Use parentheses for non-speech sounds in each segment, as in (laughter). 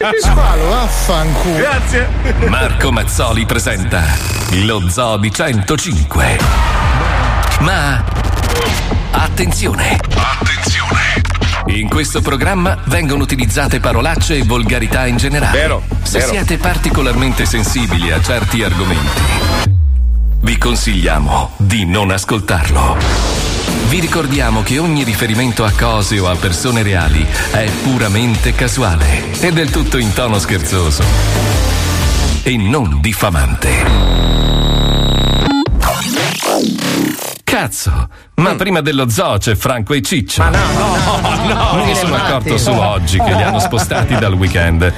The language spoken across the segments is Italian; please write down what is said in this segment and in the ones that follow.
Squalo, vaffanculo. Grazie. Marco Mazzoli presenta lo Zoo di 105. Ma attenzione! Attenzione! In questo programma vengono utilizzate parolacce e volgarità in generale. Vero, Se vero. siete particolarmente sensibili a certi argomenti, vi consigliamo di non ascoltarlo. Vi ricordiamo che ogni riferimento a cose o a persone reali è puramente casuale e del tutto in tono scherzoso e non diffamante. Cazzo, ma prima dello zoo c'è Franco e Ciccio. Ma no, no, no. Me ne sono accorto solo oggi che li hanno spostati dal weekend.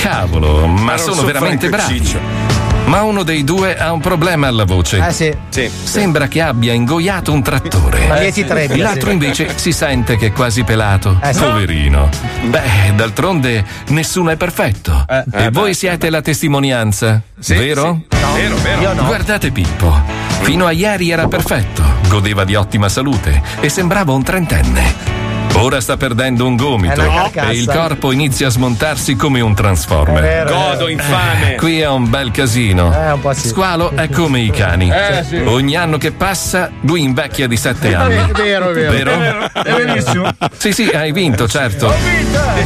Cavolo, ma non sono sono veramente Franco bravi. Ma uno dei due ha un problema alla voce. Eh sì. Sì. Sembra che abbia ingoiato un trattore. Ma Lieti Trebbia, L'altro sì. invece si sente che è quasi pelato. Eh, sì. Poverino. Beh, d'altronde nessuno è perfetto. e eh, voi siete la testimonianza, Sì, vero? sì. Vero, vero. Io no. Guardate Pippo. Fino a ieri era perfetto, godeva di ottima salute e sembrava un trentenne. Ora sta perdendo un gomito e il corpo inizia a smontarsi come un È transformer. vero, è Godo vero. infame. Qui è un bel casino. Eh, un po' sì. Squalo è come i cani. Eh, sì. Ogni anno che passa, lui invecchia di sette anni. È vero, è vero. Vero? È verissimo. Sì, sì, hai vinto, certo.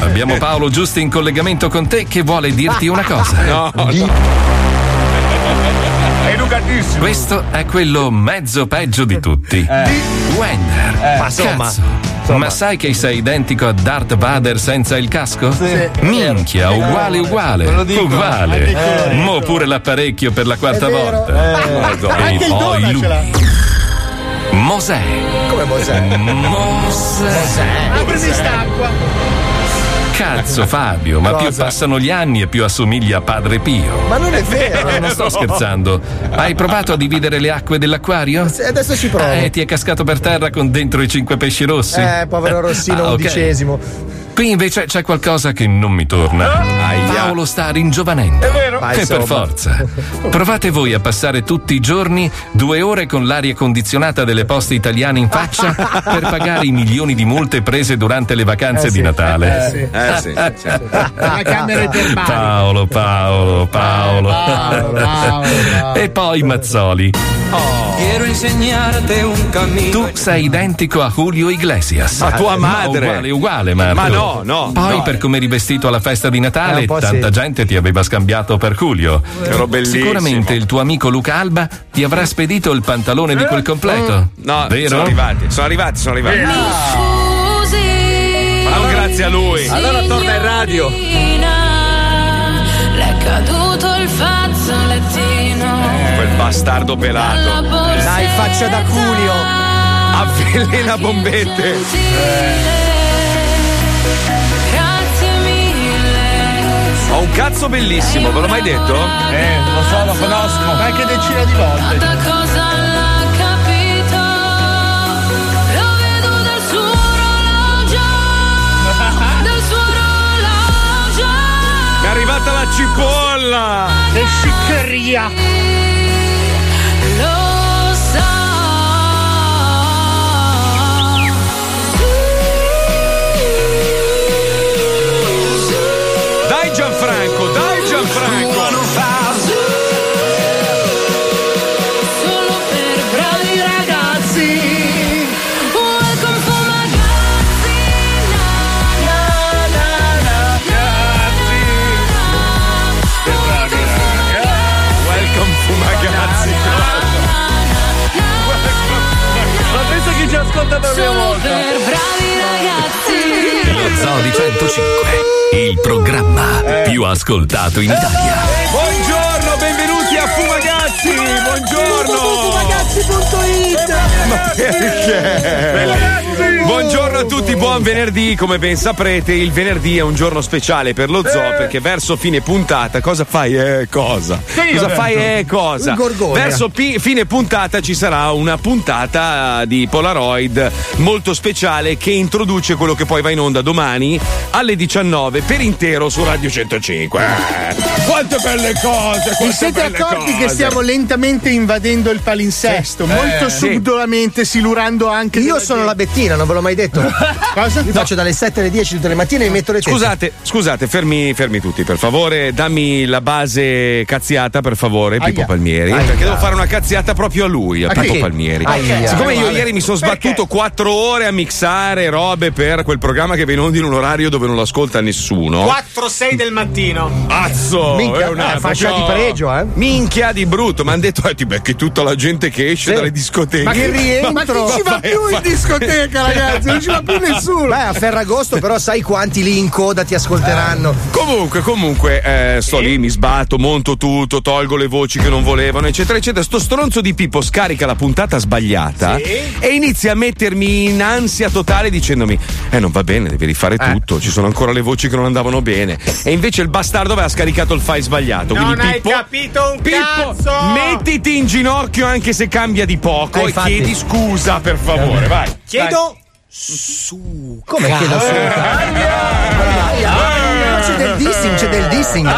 Abbiamo Paolo Giusti in collegamento con te che vuole dirti una cosa. No, È educatissimo. Questo è quello mezzo peggio di tutti. Wender. Ma insomma. Ma sai che sei identico a Darth Vader senza il casco? Sì. Minchia, uguale, uguale. Uguale. Mo pure l'apparecchio per la quarta volta. E Anche il poi lui. Mosè. Come Mosè? Mosè. Aprimi st'acqua. Cazzo Fabio, ma più Cosa? passano gli anni e più assomiglia a Padre Pio. Ma non è vero. Non sto scherzando. Hai provato a dividere le acque dell'acquario? Se- Adesso ci provo. Eh, ti è cascato per terra con dentro i cinque pesci rossi? Eh, povero Rossino, Ah, ok. undicesimo. Qui invece c'è qualcosa che non mi torna. Paolo sta ringiovanendo. È vero. Ma E per forza. Provate voi a passare tutti i giorni due ore con l'aria condizionata delle poste italiane in faccia (laughs) per pagare i milioni di multe prese durante le vacanze Eh di sì. Natale. Eh sì. Eh sì, (laughs) certo. La camera termale. Paolo, Paolo, Paolo. Paolo, Paolo, Paolo. E poi Mazzoli. Quiero enseñarte un camino. Tu sei identico a Julio Iglesias. A tua No, madre. uguale, uguale, Marco. Ma no, no, Poi, no. per come eri vestito alla festa di Natale, tanta sì. gente ti aveva scambiato per Julio. Ero bellissimo. Sicuramente il tuo amico Luca Alba ti avrà spedito il pantalone di quel completo. No, vero? sono arrivati, sono arrivati, sono arrivati. Ma non grazie a lui. Allora torna in radio. Le è caduto il fazzolettino. Quel bastardo pelato. Dai, faccia da Culio. Avvelena bombette. Mille. Ho un cazzo bellissimo, ve l'ho mai detto? Eh, lo so, lo conosco. Qualche decina di volte. Arrivata la cipolla! Che sciccheria. Che ci ascolta per prima Solo volta. per bravi ragazzi. Lo Zoo di 105, il programma più ascoltato in Italia. Buongiorno, benvenuti a Fumagazzi! Buongiorno! Ragazzi.it Ma perché? Buongiorno a tutti, buon venerdì. Come ben saprete, il venerdì è un giorno speciale per lo zoo perché verso fine puntata cosa fai? Eh, cosa? Cosa fai? Eh, cosa? Verso pi- fine puntata ci sarà una puntata di Polaroid molto speciale che introduce quello che poi va in onda domani alle 19 per intero su Radio 105. Eh, quante belle cose! Vi siete accorti cose. che stiamo lentamente invadendo il palinsesto, molto sì. subdolamente, silurando anche. Io sono la Bettina, non ve l'ho mai detto. (laughs) Cosa? Io faccio dalle 7 alle 10 tutte le mattine e mi metto le tette. Scusate, scusate, fermi, fermi tutti, per favore, dammi la base cazziata, per favore, Pippo Aia. Palmieri. Aia. Perché devo fare una cazziata proprio a lui, a A Pippo chi? Palmieri. Aia. Siccome io ieri mi sono sbattuto quattro ore a mixare robe per quel programma che va in in un orario dove non lo ascolta nessuno. 4-6 del mattino. Cazzo! Minchia, è una eh, faccia proprio- di pregio, eh. Minchia di brutto, mi hanno detto, eh, ti becchi tutta la gente che esce Sì. dalle discoteche. Ma che (laughs) rientro! Ma chi ci va (laughs) più in discoteca, ragazzi? Non ci va più nessuno. Beh, a Ferragosto, però sai quanti lì in coda ti ascolteranno. Comunque, comunque, eh, sto lì, mi sbatto, monto tutto, tolgo le voci che non volevano, eccetera, eccetera. Sto stronzo di Pippo scarica la puntata sbagliata e inizia a mettermi in ansia totale dicendomi: Eh, non va bene, devi rifare tutto, ci sono ancora le voci che non andavano bene. E invece il bastardo aveva scaricato il file sbagliato. Non quindi hai Pippo, capito un Pippo, cazzo! mettiti in ginocchio anche se cambia di poco Eh, e infatti. chiedi scusa, per favore, vai. Chiedo Come chiedo su? C'è del dissing, c'è del dissing.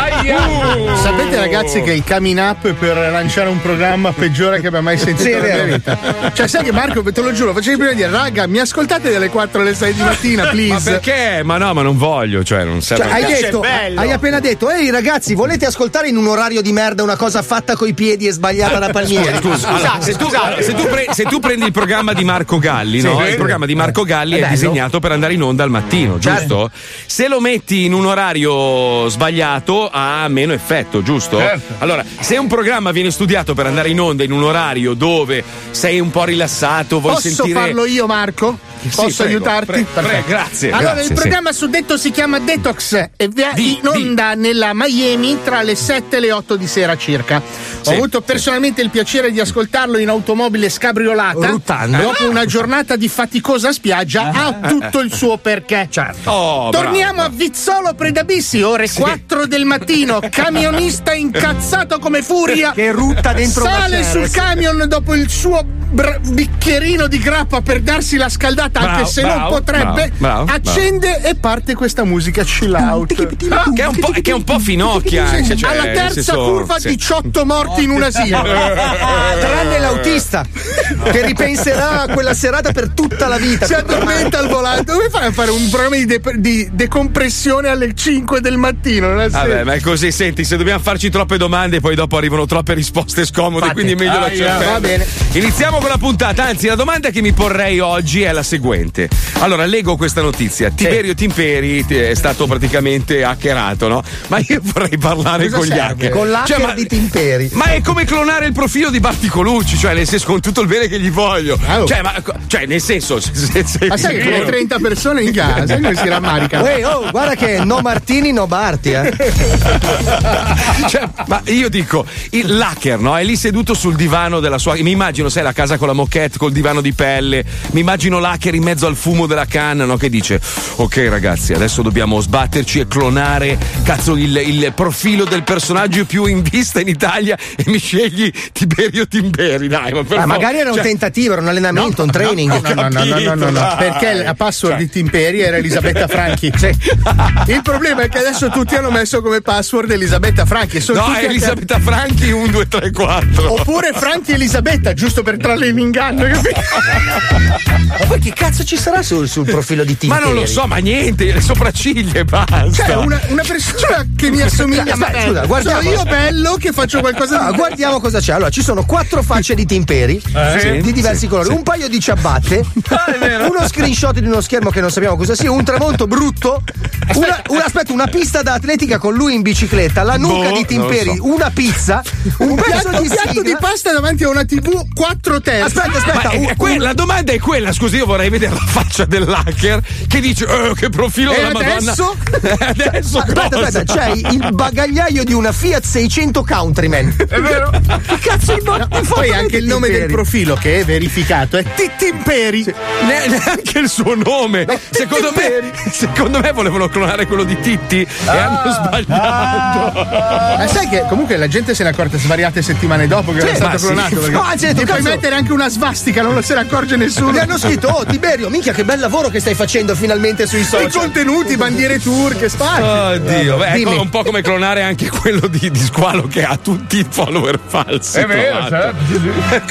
Sapete, ragazzi, che il coming up per lanciare un programma peggiore che abbia mai sentito Sì, nella vero. mia vita. Cioè, sai che Marco, te lo giuro, facevi prima dire, raga, mi ascoltate dalle 4 alle 6 di mattina, Ma please. perché? Ma no, ma non voglio, cioè, non serve. Cioè, hai, detto, bello. hai appena detto, ehi ragazzi, volete ascoltare in un orario di merda una cosa fatta coi piedi e sbagliata da (laughs) Palmieri? Scusa, allora, se, tu, se tu pre- se tu prendi il programma di Marco Galli, no? il programma di Marco Galli È è, disegnato per andare in onda al mattino, Certo. giusto? Se lo metti in un orario sbagliato ha meno effetto, giusto? Allora, se un programma viene studiato per andare in onda in un orario dove sei un po' rilassato, vuoi Posso sentire. farlo io, Marco? Sì, Posso prego, aiutarti? prego, prego, grazie, Allora, grazie, il sì. programma suddetto si chiama Detox e va Di- in onda nella Miami tra le 7 e le 8 di sera circa. Ho Sì, avuto sì. personalmente il piacere di ascoltarlo in automobile scabriolata. Ruttando. Dopo una giornata di faticosa spiaggia, ha tutto il suo perché. Certo. Oh, Torniamo bravo. a Vizzolo Predabissi, ore 4 del mattino. Camionista incazzato come furia. Che rutta dentro Sale sul camion dopo il suo br- bicchierino di grappa per darsi la scaldata, Bravo, anche se non bravo, potrebbe. bravo, bravo, accende e parte questa musica chill out. Che è un po', che è un po' finocchia Sì, anche. Cioè, Alla terza senso- curva, sì. 18 morti in un asilo. (laughs) Tranne l'autista, che ripenserà a quella serata per tutta la vita. Si addormenta al volante. Come fai a fare un programma di, de- di decompressione alle 5 del mattino? Non Vabbè, ma è così, senti, se dobbiamo farci troppe domande, poi dopo arrivano troppe risposte scomode, quindi è meglio lasciare va perdere. bene. Iniziamo con la puntata, anzi la domanda che mi porrei oggi è la seguente. Allora, leggo questa notizia. Tiberio Timperi ti- è stato praticamente hackerato, no? Ma io (laughs) vorrei parlare Cosa con gli serve? hacker. Con l'hacker Cioè, ma- di Timperi. Ma è come clonare il profilo di Barti Colucci, cioè nel senso con tutto il bene che gli voglio. Oh. Cioè, ma, cioè, nel senso, se, se- se- Ma sai che con le 30 persone in casa come si rammarica? Uè, oh, guarda che no Martini, no Barti, eh. (laughs) Cioè, ma io dico, il l'hacker, no? È lì seduto sul divano della sua. Mi immagino, sai, la casa con la moquette, col divano di pelle. Mi immagino l'hacker in mezzo al fumo della canna, no? Che dice: Ok, ragazzi, adesso dobbiamo sbatterci e clonare, cazzo, il, il profilo del personaggio più in vista in Italia e mi scegli Tiberio Timberi, dai, ma per favore. magari era un Cioè, tentativo, era un allenamento, un training. No, no, no, no, no, no, no, Capito, perché la password Cioè. di Timperi era Elisabetta Franchi. Il problema è che adesso tutti hanno messo come password Elisabetta Franchi. sono No, Elisabetta Franchi 1, 2, 3, 4. Oppure Franchi Elisabetta, giusto per trarle in inganno, capito? (laughs) Ma poi che cazzo ci sarà sul, sul profilo di Ma Timperi? non lo so, ma niente, le sopracciglia e basta. Cioè, una, una persona che mi (laughs) assomiglia ma scusa, guardiamo. Sono io bello che faccio qualcosa Ah, di. guardiamo cosa c'è. Allora, ci sono quattro facce di Timperi Sì, di diversi sì, colori, sì. un paio di ciabatte, uno screenshot di uno schermo che non sappiamo cosa sia, un tramonto brutto, una, una- aspetta, una pista da atletica con lui in bicicletta, la nuca Boh, di Timperi, lo una pizza, un pezzo piatto, di piatto di pasta davanti a una TV 4 terzi. Aspetta, aspetta, è- un- è que- la domanda è quella, scusi, io vorrei vedere la faccia dell'hacker che dice, oh, che profilo E della Madonna. adesso? (laughs) adesso Aspetta, cosa? aspetta, c'è il bagagliaio di una Fiat 600 Countryman. È vero? Che cazzo No, poi anche il nome del profilo che è verificato è Tittimperi. Ne- neanche il suo nome. Secondo me, secondo me volevano clonare quello di Titti e Ah. hanno sbagliato. Ma sai che comunque la gente se ne è accorta svariate settimane dopo che era ma stato sì. clonato. Perché ha detto, ti puoi mettere anche una svastica, non lo se ne accorge nessuno. Mi hanno scritto, oh Tiberio, minchia che bel lavoro che stai facendo finalmente sui I social. contenuti, bandiere turche, spacchi. Oddio, beh, Dimmi. è un po' come clonare anche quello di, di Squalo che ha tutti i follower falsi. È vero, certo.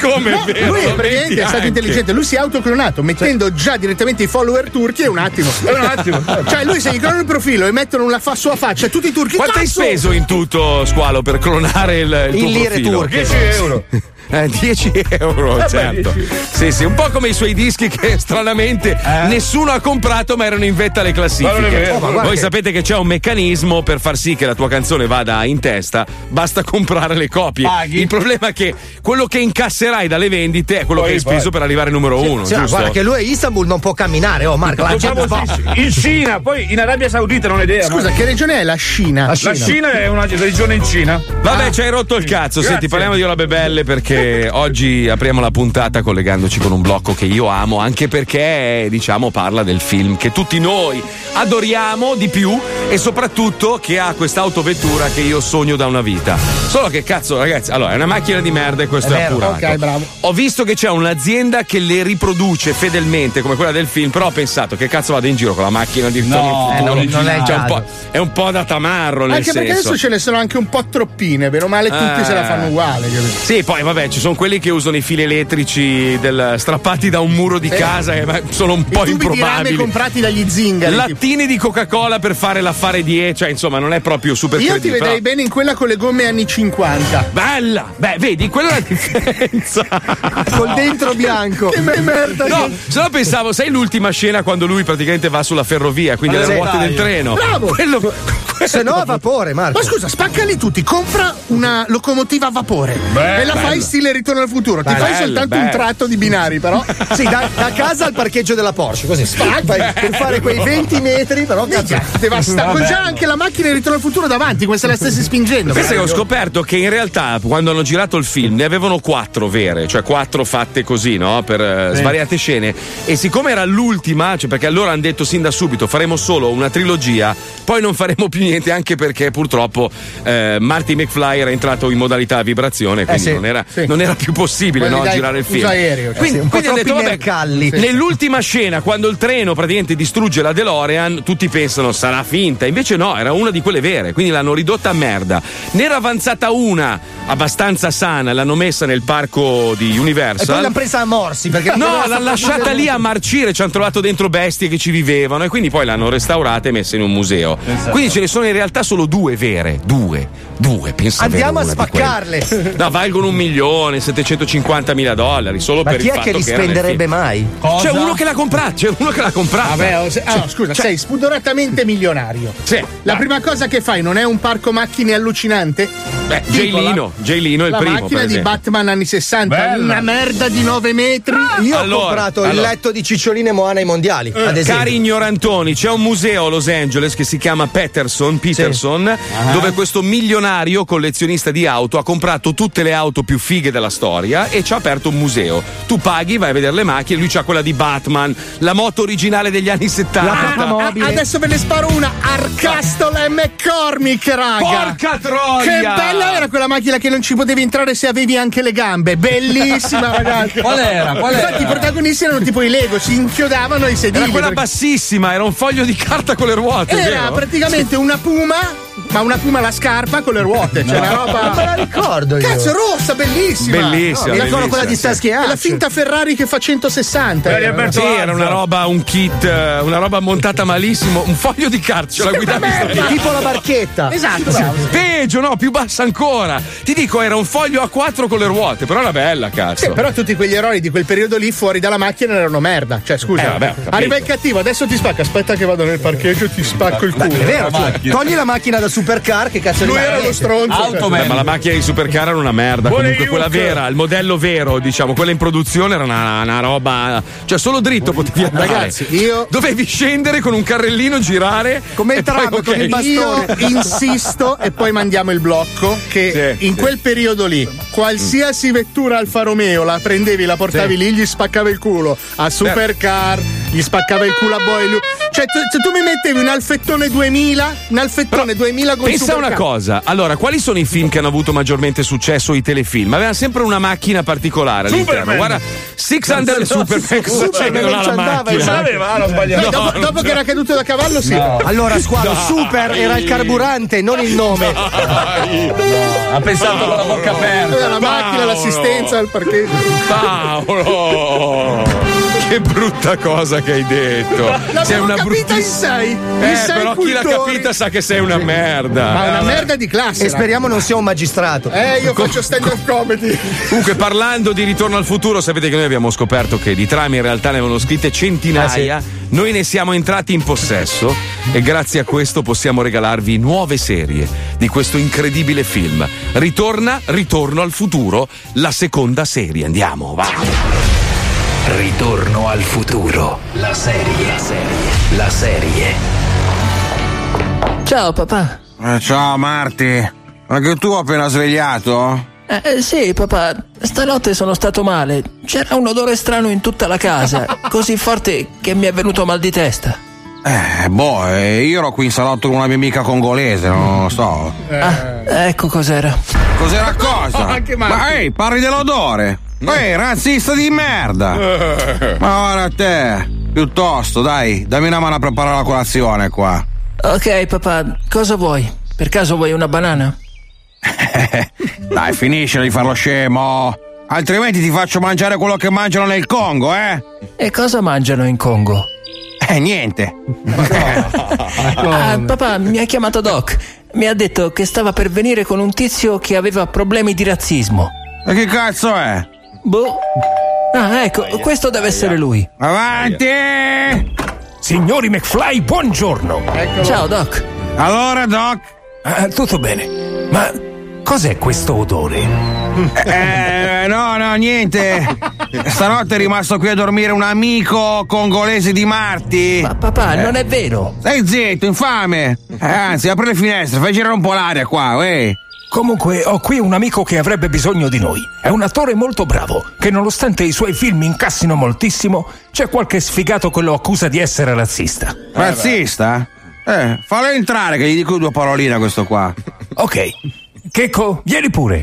(laughs) Come No, è vero? lui è praticamente è stato anche. intelligente, lui si è autoclonato mettendo già direttamente i follower turchi e un attimo. È un attimo. Cioè lui se gli clonano il profilo e mettono la fa- sua faccia tutti i turchi. Quanto hai cazzo! speso in tutto, Squalo, per clonare il, il tuo lire profilo? turche. 10 euro. Eh, (laughs) 10 euro, beh, certo. Sì, sì, un po' come i suoi dischi che (laughs) stranamente nessuno ha comprato, ma erano in vetta alle è classifiche. Oh, ma guarda Voi che- sapete che c'è un meccanismo per far sì che la tua canzone vada in testa, basta (laughs) comprare le copie. Paghi. Il problema è che quello che incasserai dalle vendite è quello Poi, che hai speso poi. per arrivare numero uno, Sì, giusto? guarda che lui a Istanbul non può camminare, oh Marco, la gente famosissimo. In Cina, poi in Arabia Saudita non ho idea. Scusa, ma- che regione è la Scina? la Cina è una regione in Cina. Vabbè, ci hai rotto il cazzo. Grazie. Senti, parliamo di robe belle perché oggi apriamo la puntata collegandoci con un blocco che io amo, anche perché, diciamo, parla del film che tutti noi adoriamo di più e soprattutto che ha questa autovettura che io sogno da una vita. Solo che cazzo, ragazzi, allora è una macchina di merda e questo È è, vero, appurato. ok, bravo. Ho visto che c'è un'azienda che le riproduce fedelmente come quella del film, però ho pensato che cazzo vado in giro con la macchina di No, Futuro? non- non è Cioè, un è un po' da tamarro nel Anche perché senso. adesso ce ne sono anche un po' troppine, bene o male tutti Eh. se la fanno uguale. capito? Sì, poi vabbè, ci sono quelli che usano i fili elettrici del- strappati da un muro di casa che ma, sono un po' I tubi di improbabili. comprati dagli zingari. tipo. Lattini di Coca-Cola per fare l'affare di cioè insomma non è proprio super Io ti credibile. vedrei però- bene in quella con le gomme anni 50. Bella! Beh, vedi, quella è la differenza. (laughs) col dentro bianco. Che me- merda. No, se no pensavo, sai l'ultima scena quando lui praticamente va sulla ferrovia, quindi Allora, le ruote del treno. Bravo. Quello, Se no a vapore, Marco. Ma scusa, spaccali tutti, compra una locomotiva a vapore Beh, e la fai bello. stile ritorno al futuro. Ti Bello, fai soltanto un bello. tratto di binari, però. (laughs) Sì, da, da casa al parcheggio della Porsche, così. Spacchi. Vai, per fare quei 20 metri, però cazzo. Devasta- Con già anche la macchina di ritorno al futuro davanti, come se la stessi spingendo. Pensa che ho scoperto che in realtà quando hanno girato il film ne avevano quattro vere, cioè quattro fatte così, no? Per eh, svariate scene. E siccome era l'ultima, cioè perché allora hanno detto sin da subito faremo solo una trilogia, poi non faremo più niente, anche perché purtroppo eh, Marty McFly era entrato in modalità vibrazione, quindi sì, non, era, sì. non era più possibile no, dai, girare il film. aereo, cioè. quindi Sì, un po' quindi hanno detto, vabbè, mercalli. Sì. Nell'ultima scena, quando il treno praticamente distrugge la DeLorean, tutti pensano sarà finta. Invece no, era una di quelle vere, quindi l'hanno ridotta a merda. Ne era avanzata una abbastanza sana, l'hanno messa nel parco di E poi Universal. l'hanno presa a morsi perché No, l'hanno lasciata lì a marcire, ci hanno trovato dentro bestie che ci vivevano e quindi poi l'hanno restaurata e messa in un museo. Quindi ce ne sono in realtà solo due vere, due, due, pensa Andiamo a spaccarle. (laughs) No, valgono un milione, 750 mila dollari solo Ma per chi il è fatto che li spenderebbe mai? C'è uno che l'ha comprata, c'è uno che l'ha comprata. Vabbè, oh, se- ah, scusa, sei spudoratamente milionario. Sì, La prima cosa che fai non è un parco macchine allucinante? Beh, Tipo Jay Lino, Jay Lino è il la primo. macchina per di. Batman anni 60, Bella. una merda di 9 metri. Io Allora, ho comprato il allora. letto di Ciccioline e Moana ai mondiali, ad esempio. Cari ignorantoni, c'è un museo a Los Angeles che si chiama Peterson, Peterson dove questo milionario collezionista di auto ha comprato tutte le auto più fighe della storia e ci ha aperto un museo. Tu paghi, vai a vedere le macchine, lui c'ha quella di Batman, la moto originale degli anni 70. La. Ah, Adesso ve ne sparo una. Arcastle McCormick, raga. Porca troia! Che bella era quella macchina che non ci potevi entrare se avevi anche le gambe. Bellissima, (laughs) ragazzi. Qual era? Qual era? Infatti, i protagonisti erano tipo i Lego, si inchiodavano ai sedili. Era quella perché- bassissima, era un foglio di carta con le ruote. Era vero? praticamente una puma, ma una puma alla scarpa con le ruote. Cioè, una Non me la roba. ricordo io. Cazzo, rossa, bellissima. Bellissima. Mi ricordo quella di sì. È la finta Ferrari che fa 160. Beh, era. Sì, era una roba, un kit, eh, una roba montata malissimo, un foglio di carta, la lì. Tipo la barchetta. Esatto, bravo. Peggio, no, più bassa ancora. Ti dico, era un foglio A4 con le ruote, però era bella, cazzo. Sì, però tutti quegli eroi di quel periodo lì fuori dalla macchina erano merda. Cioè, scusa, Eh, vabbè, arriva il cattivo, adesso ti spacca. Aspetta che vado nel parcheggio e ti spacco il culo. È vero, La cioè, togli la macchina da supercar, che cazzo Lui era lo stronzo. Automan. Beh, ma la macchina di Supercar era una merda. Buone Comunque, quella vera, il modello vero, diciamo, quella in produzione era una, una roba. Cioè, solo dritto potevi andare. Ragazzi, io- Dovevi scendere con un carrellino, girare. Come il tram, ok. con il bastone. Io insisto e poi mandiamo il blocco che Sì, in sì. quel periodo lì qualsiasi vettura Alfa Romeo la prendevi, la portavi lì, gli spaccava il culo. A Supercar gli spaccava il culo a Boy. Lui, Cioè, tu- se tu mi mettevi un Alfettone 2000, un Alfettone 2000 con Pensa una cosa, allora, quali sono i film che hanno avuto maggiormente successo? I telefilm? Avevano sempre una macchina particolare all'interno. Superman. Guarda, Six Under No, Superman, cosa c'è che Superman non ha la ci andava, macchina? L'aveva, ah, l'ho sbagliato. Beh, dopo, dopo che era caduto da cavallo, sì. Allora, squalo, super era il carburante, non il nome. Ha pensato con la bocca aperta. Aveva la macchina, l'assistenza al parcheggio. Paolo! Che brutta cosa che hai detto. (laughs) sei L'avevo una capita in bruttissima. sei. In Eh, sei però chi l'ha cultori. capita sa che sei una merda. Ma Eh, una vabbè. merda di classe. E speriamo non sia un magistrato. Eh, io faccio stand up comedy. Comunque, parlando di ritorno al futuro, sapete che noi abbiamo scoperto che di trame in realtà ne avevano scritte centinaia. Noi ne siamo entrati in possesso e grazie a questo possiamo regalarvi nuove serie di questo incredibile film. Ritorna, ritorno al futuro, la seconda serie. Andiamo, va. Ritorno al futuro. La serie. La serie. La serie. Ciao papà. Eh, ciao Marti, anche tu appena svegliato? Eh, eh, sì, papà, stanotte sono stato male. C'era un odore strano in tutta la casa, (laughs) così forte che mi è venuto mal di testa. Eh, boh, eh, io ero qui in salotto con una mia amica congolese, non lo so. Ah, ecco cos'era. Cos'era cosa? (laughs) Anche Marti. Ma ehi, parli dell'odore? Ehi, razzista di merda! Ma ora te, piuttosto, dai, dammi una mano a preparare la colazione qua. Ok, papà, cosa vuoi? Per caso vuoi una banana? (laughs) Dai, finiscila di far lo scemo. Altrimenti ti faccio mangiare quello che mangiano nel Congo, eh? E cosa mangiano in Congo? Eh, niente. (laughs) Ah, papà, mi ha chiamato Doc. Mi ha detto che stava per venire con un tizio che aveva problemi di razzismo. E che cazzo è? Boh. Ah, ecco, questo deve essere lui. Avanti! Signori McFly, buongiorno. Ciao, Doc. Allora, Doc? Ah, tutto bene. Ma cos'è questo odore? Eh, no, no, niente. Stanotte è rimasto qui a dormire un amico congolese di Marti. Ma papà, non è vero. Stai zitto, infame. Eh, anzi, apri le finestre, fai girare un po' l'aria qua, uè. Comunque, ho qui un amico che avrebbe bisogno di noi. È un attore molto bravo, che nonostante i suoi film incassino moltissimo, c'è qualche sfigato che lo accusa di essere razzista. Razzista? Eh, fallo entrare che gli dico due paroline a questo qua. Ok. Checco, vieni pure.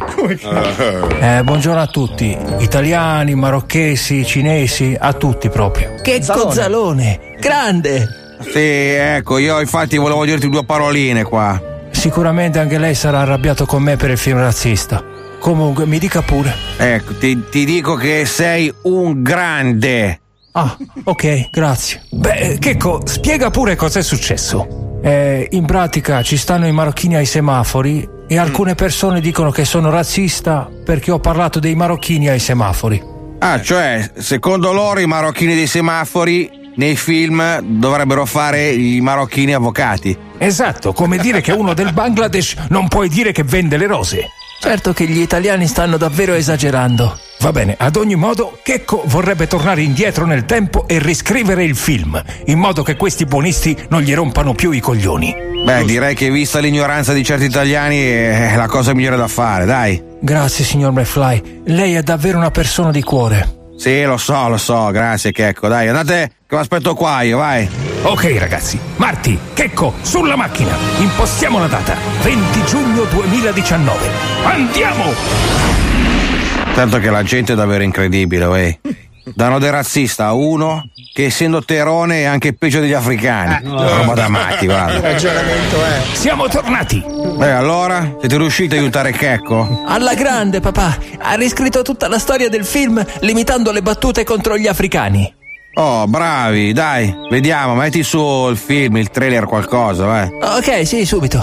Eh, buongiorno a tutti. Italiani, marocchesi, cinesi, a tutti proprio. Che Zalone. cozzalone! Grande! Sì, ecco, io infatti volevo dirti due paroline qua. Sicuramente anche lei sarà arrabbiato con me per il film razzista. Comunque, mi dica pure. Ecco, ti, ti dico che sei un grande. Ah, ok, grazie. Beh, Checco, spiega pure cos'è successo. Eh, in pratica ci stanno i marocchini ai semafori e alcune persone dicono che sono razzista perché ho parlato dei marocchini ai semafori. Ah, cioè, secondo loro i marocchini dei semafori nei film dovrebbero fare i marocchini avvocati. Esatto, come dire che uno del Bangladesh non puoi dire che vende le rose. Certo che gli italiani stanno davvero esagerando. Va bene, ad ogni modo, Checco vorrebbe tornare indietro nel tempo e riscrivere il film, in modo che questi buonisti non gli rompano più i coglioni. Beh, direi che vista l'ignoranza di certi italiani è la cosa migliore da fare, dai. Grazie, signor McFly. Lei è davvero una persona di cuore. Sì, lo so, lo so, grazie Checco. Dai, andate, che vi aspetto qua io, vai. Ok ragazzi, Marti, Checco, sulla macchina. Impostiamo la data, 20 giugno 2019. Andiamo! Tanto che la gente è davvero incredibile, uè. Danno del razzista a uno che essendo terone è anche peggio degli africani. Roba da matti, guarda. ragionamento è. Siamo tornati! Beh, allora, siete riusciti a aiutare Checco? Alla grande, papà. Ha riscritto tutta la storia del film limitando le battute contro gli africani. Oh, bravi, dai, vediamo, metti su il film, il trailer, qualcosa, vai. Ok, sì, subito.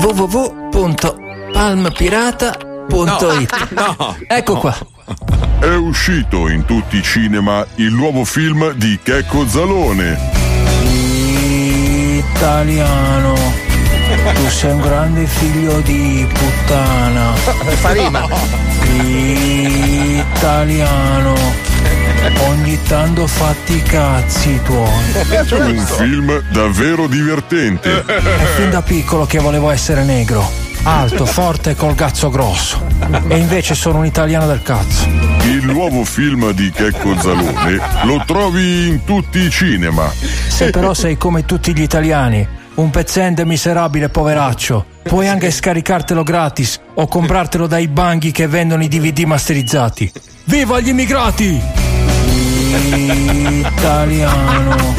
www.palmpirata.it (laughs) No. Ecco qua. È uscito in tutti i cinema il nuovo film di Checco Zalone. Italiano. Tu sei un grande figlio di puttana. (laughs) Fa rima. Italiano. Ogni tanto fatti i cazzi tuoi. (laughs) Un film davvero divertente. È fin da piccolo che volevo essere negro. Alto, (laughs) forte e col cazzo grosso. E invece sono un italiano del cazzo. il nuovo film di Checco Zalone lo trovi in tutti i cinema. Se però sei come tutti gli italiani, un pezzente miserabile poveraccio, puoi anche scaricartelo gratis o comprartelo dai banghi che vendono i DVD masterizzati. Viva gli immigrati! Italiano,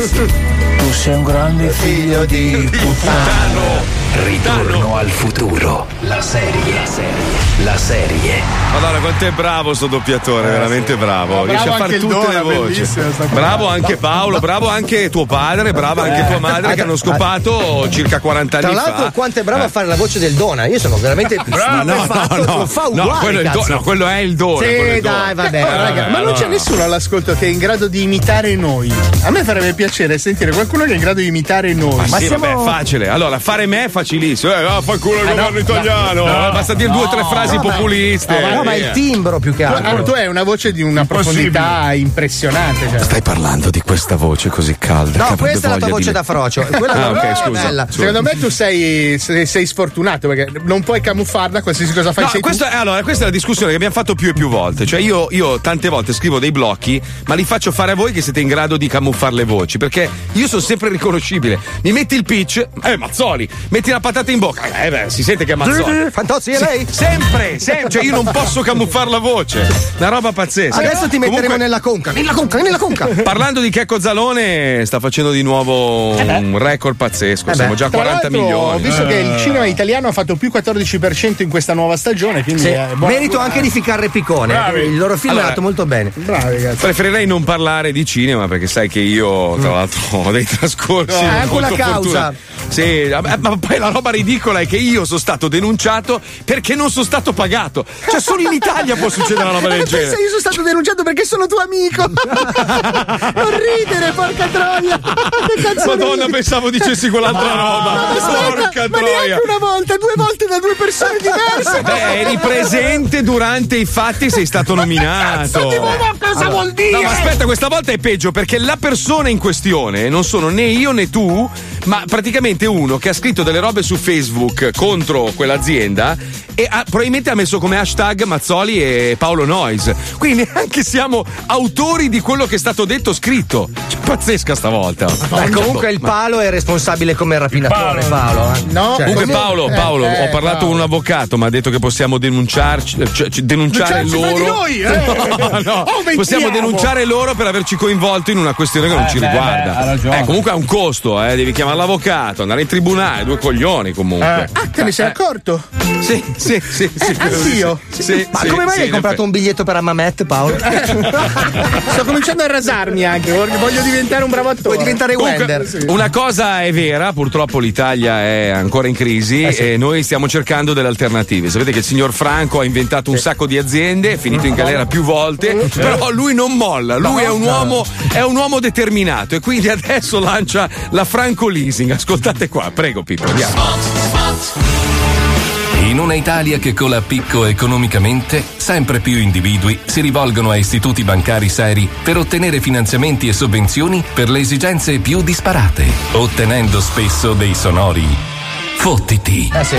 tu sei un grande figlio di puttana. Ritorno al futuro. La serie. La serie. Madonna, quanto è bravo sto doppiatore, veramente bravo. No, Riesce bravo a fare tutte Dona, le voci. Bravo anche Paolo, bravo anche tuo padre, brava anche tua madre che hanno scopato circa 40 Tra anni l'altro, fa. quanto è bravo Eh. a fare la voce del Dona. Io sono veramente (laughs) No, no, no, no, fa no, uguale. quello, è do- no, quello è il dono. quello è Sì, dai, vabbè. Raga, Eh, ma non c'è nessuno all'ascolto che è in grado di imitare noi. A me farebbe piacere sentire qualcuno che è in grado di imitare noi. Ma sì, vabbè, facile. Allora, fare me è facilissimo. Eh, va, fa culo il Ah, no, governo italiano. no, Eh, Basta dire due o tre no, frasi no, ma- populiste. No, ma il timbro più che altro. tu hai una voce di una profondità impressionante. Cioè. Stai parlando di questa voce così calda. No, questa è la tua voce di- da frocio. Quella (laughs) Ah, bella. scusa. Secondo me tu sei, sei, sei sfortunato perché non puoi camuffarla qualsiasi cosa fai. No, è- allora, questa è la discussione che abbiamo fatto più e più volte. Cioè, io, io tante volte scrivo dei blocchi, ma li faccio fare a voi che siete in grado di camuffare le voci. Perché io sono sempre riconoscibile. Mi metti il pitch, eh, Mazzoli, metti la patata in bocca, eh, beh, si sente che è Mazzoli. Fantozzi, è lei? Sempre, sempre. Cioè, io non posso camuffare la voce. Una roba pazzesca. Adesso ti metteremo Comunque- nella conca. Nella conca, nella conca. Parlando di Checco Zalone, sta facendo di nuovo un record pazzesco. Eh Siamo già a tra 40 l'altro, milioni. Ho visto Eh. che il cinema italiano ha fatto più 14% in questa nuova stagione. Quindi Sì, è buona- merito anche di ficcare Piccone. Bravi. Il loro film Allora- è andato molto bene. Bravi, ragazzi. Preferirei non parlare di cinema perché sai che io, tra l'altro, (laughs) ho dei trascorsi. No, è anche una causa. fortunati. Sì, ma poi la roba ridicola è che io sono stato denunciato perché non sono stato pagato. Cioè, solo in Italia può succedere una roba del Pensa, genere. io sono stato denunciato perché sono tuo amico. (laughs) non ridere, porca troia. Madonna, ridi? pensavo dicessi quell'altra roba. Ma Porca ma troia. neanche una volta, due volte da due persone diverse. Beh, eri presente durante i fatti, sei stato nominato. cosa vuol dire? No, ma aspetta, questa volta è peggio perché la persona in questione non sono né io né tu, ma praticamente uno che ha scritto delle robe su Facebook contro quell'azienda e ha- probabilmente ha messo come hashtag Mazzoli e Paolo Noyes. Quindi (laughs) neanche siamo autori di quello che è stato detto o scritto. Cioè, pazzesca stavolta. Beh, comunque il palo è responsabile come rapinatore, Paolo. eh. No, Cioè, Comunque Paolo, eh, Paolo, eh, ho parlato Paolo. con un avvocato, mi ha detto che possiamo denunciarci, cioè, cioè, denunciare loro. di noi, eh. (laughs) No, no, Aumentiamo. possiamo denunciare loro per averci coinvolto in una questione che non Eh, ci beh, riguarda. beh. Eh, comunque ha un costo, eh, devi chiamare l'avvocato, andare in tribunale, due coglioni comunque. Ah, te ne sei accorto? Sì, sì, sì, sì. Eh, anch'io. sì. Sì, Ma sì, come mai sì, hai comprato un biglietto per Amamet, Paolo? (laughs) Sto cominciando a rasarmi anche, voglio diventare un bravo attore. Vuoi diventare Comunque, Wender? Sì. Una cosa è vera, purtroppo l'Italia è ancora in crisi Eh e noi stiamo cercando delle alternative. Sapete che il signor Franco ha inventato un sacco di aziende, è finito in galera più volte, però lui non molla, lui è un uomo, è un uomo determinato e quindi adesso lancia la Franco Leasing. Ascoltate qua, prego Pippo, andiamo. In una Italia che cola a picco economicamente, sempre più individui si rivolgono a istituti bancari seri per ottenere finanziamenti e sovvenzioni per le esigenze più disparate, ottenendo spesso dei sonori fottiti. Eh sì.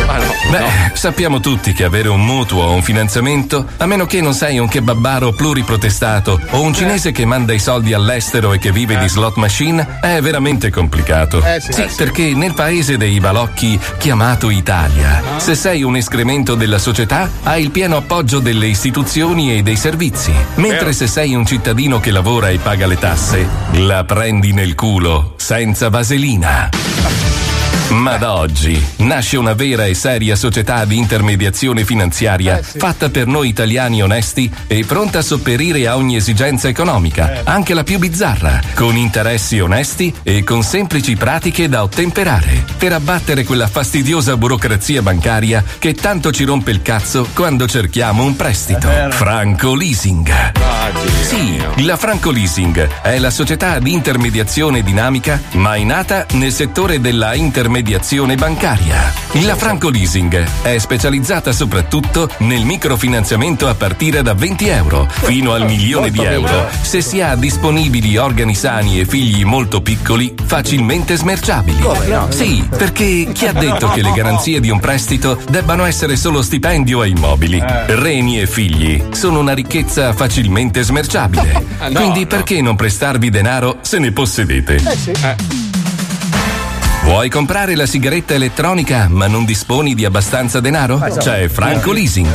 Beh, sappiamo tutti che avere un mutuo o un finanziamento, a meno che non sei un kebabaro pluriprotestato o un cinese che manda i soldi all'estero e che vive di slot machine, è veramente complicato. Eh sì. Eh sì. perché nel paese dei balocchi chiamato Italia, se sei un escremento della società, hai il pieno appoggio delle istituzioni e dei servizi. Mentre se sei un cittadino che lavora e paga le tasse, la prendi nel culo, senza vaselina. Ma da oggi nasce una vera e seria società di intermediazione finanziaria fatta per noi italiani onesti e pronta a sopperire a ogni esigenza economica, anche la più bizzarra, con interessi onesti e con semplici pratiche da ottemperare, per abbattere quella fastidiosa burocrazia bancaria che tanto ci rompe il cazzo quando cerchiamo un prestito. Franco Leasing. Sì, la Franco Leasing è la società di intermediazione dinamica mai nata nel settore della intermediazione bancaria. La Franco Leasing è specializzata soprattutto nel microfinanziamento a partire da 20 euro fino al milione di euro se si ha disponibili organi sani e figli molto piccoli facilmente smerciabili. Sì, perché chi ha detto che le garanzie di un prestito debbano essere solo stipendio e immobili? Reni e figli sono una ricchezza facilmente smerciabile. No, Quindi perché non prestarvi denaro se ne possedete? Eh sì. Vuoi comprare la sigaretta elettronica ma non disponi di abbastanza denaro? esatto. C'è Franco Leasing.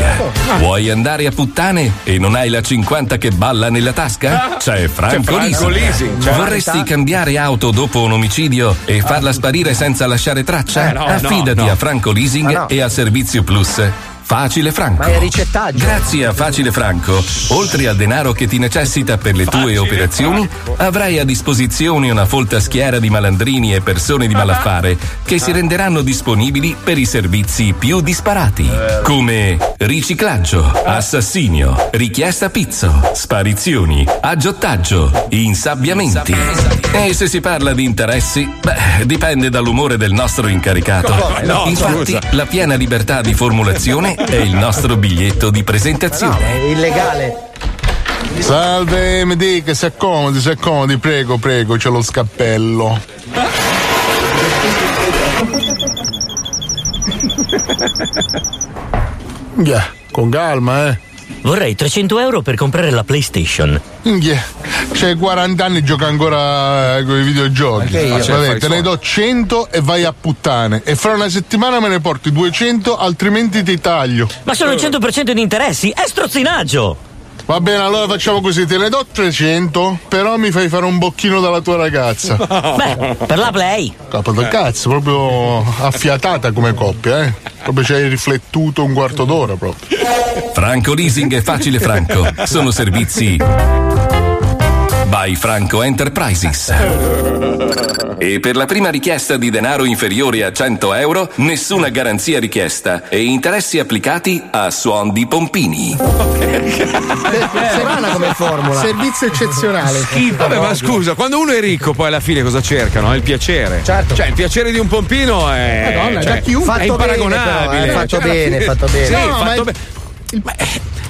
Ah. Vuoi andare a puttane e non hai la 50 che balla nella tasca? C'è Franco, C'è Franco Leasing. Vorresti cambiare auto dopo un omicidio e farla sparire senza lasciare traccia? Eh, Affidati a Franco Leasing e a Servizio Plus. Facile Franco. Ma è ricettaggio. Grazie a Facile Franco, oltre al denaro che ti necessita per le tue operazioni, avrai a disposizione una folta schiera di malandrini e persone di malaffare che si renderanno disponibili per i servizi più disparati, come riciclaggio, assassinio, richiesta pizzo, sparizioni, aggiottaggio, insabbiamenti. E se si parla di interessi, beh, dipende dall'umore del nostro incaricato. Infatti, la piena libertà di formulazione è il nostro biglietto di presentazione. È illegale. Salve, mi dica, si accomodi, si accomodi, prego, prego, c'è lo scappello. Yeah, con calma, eh. Vorrei 300 euro per comprare la PlayStation. Yeah. C'hai 40 anni e gioca ancora eh, con i videogiochi. Io. Vabbè, Fai te ne do 100 e vai a puttane. E fra una settimana me ne porti 200, altrimenti ti taglio. Ma sono il 100% di interessi, è strozzinaggio! Va bene, allora facciamo così, te ne do 300, però mi fai fare un bocchino dalla tua ragazza. (laughs) Beh, per la Play. Capo del cazzo, proprio affiatata come coppia, eh. Proprio ci hai riflettuto un quarto d'ora proprio. Franco Leasing e Facile Franco sono servizi by Franco Enterprises. E per la prima richiesta di denaro inferiore a 100 euro, nessuna garanzia richiesta e interessi applicati a suon di pompini. Strana come formula. Servizio eccezionale. Vabbè, ma scusa, quando uno è ricco, poi alla fine cosa cercano? È il piacere. Certo. Cioè, il piacere di un pompino è. Madonna, cioè, da chiunque. È Fatto bene, imparagonabile. però, eh, fatto Cioè, bene, fine- (laughs) fatto bene. Sì, No, fatto bene. Ma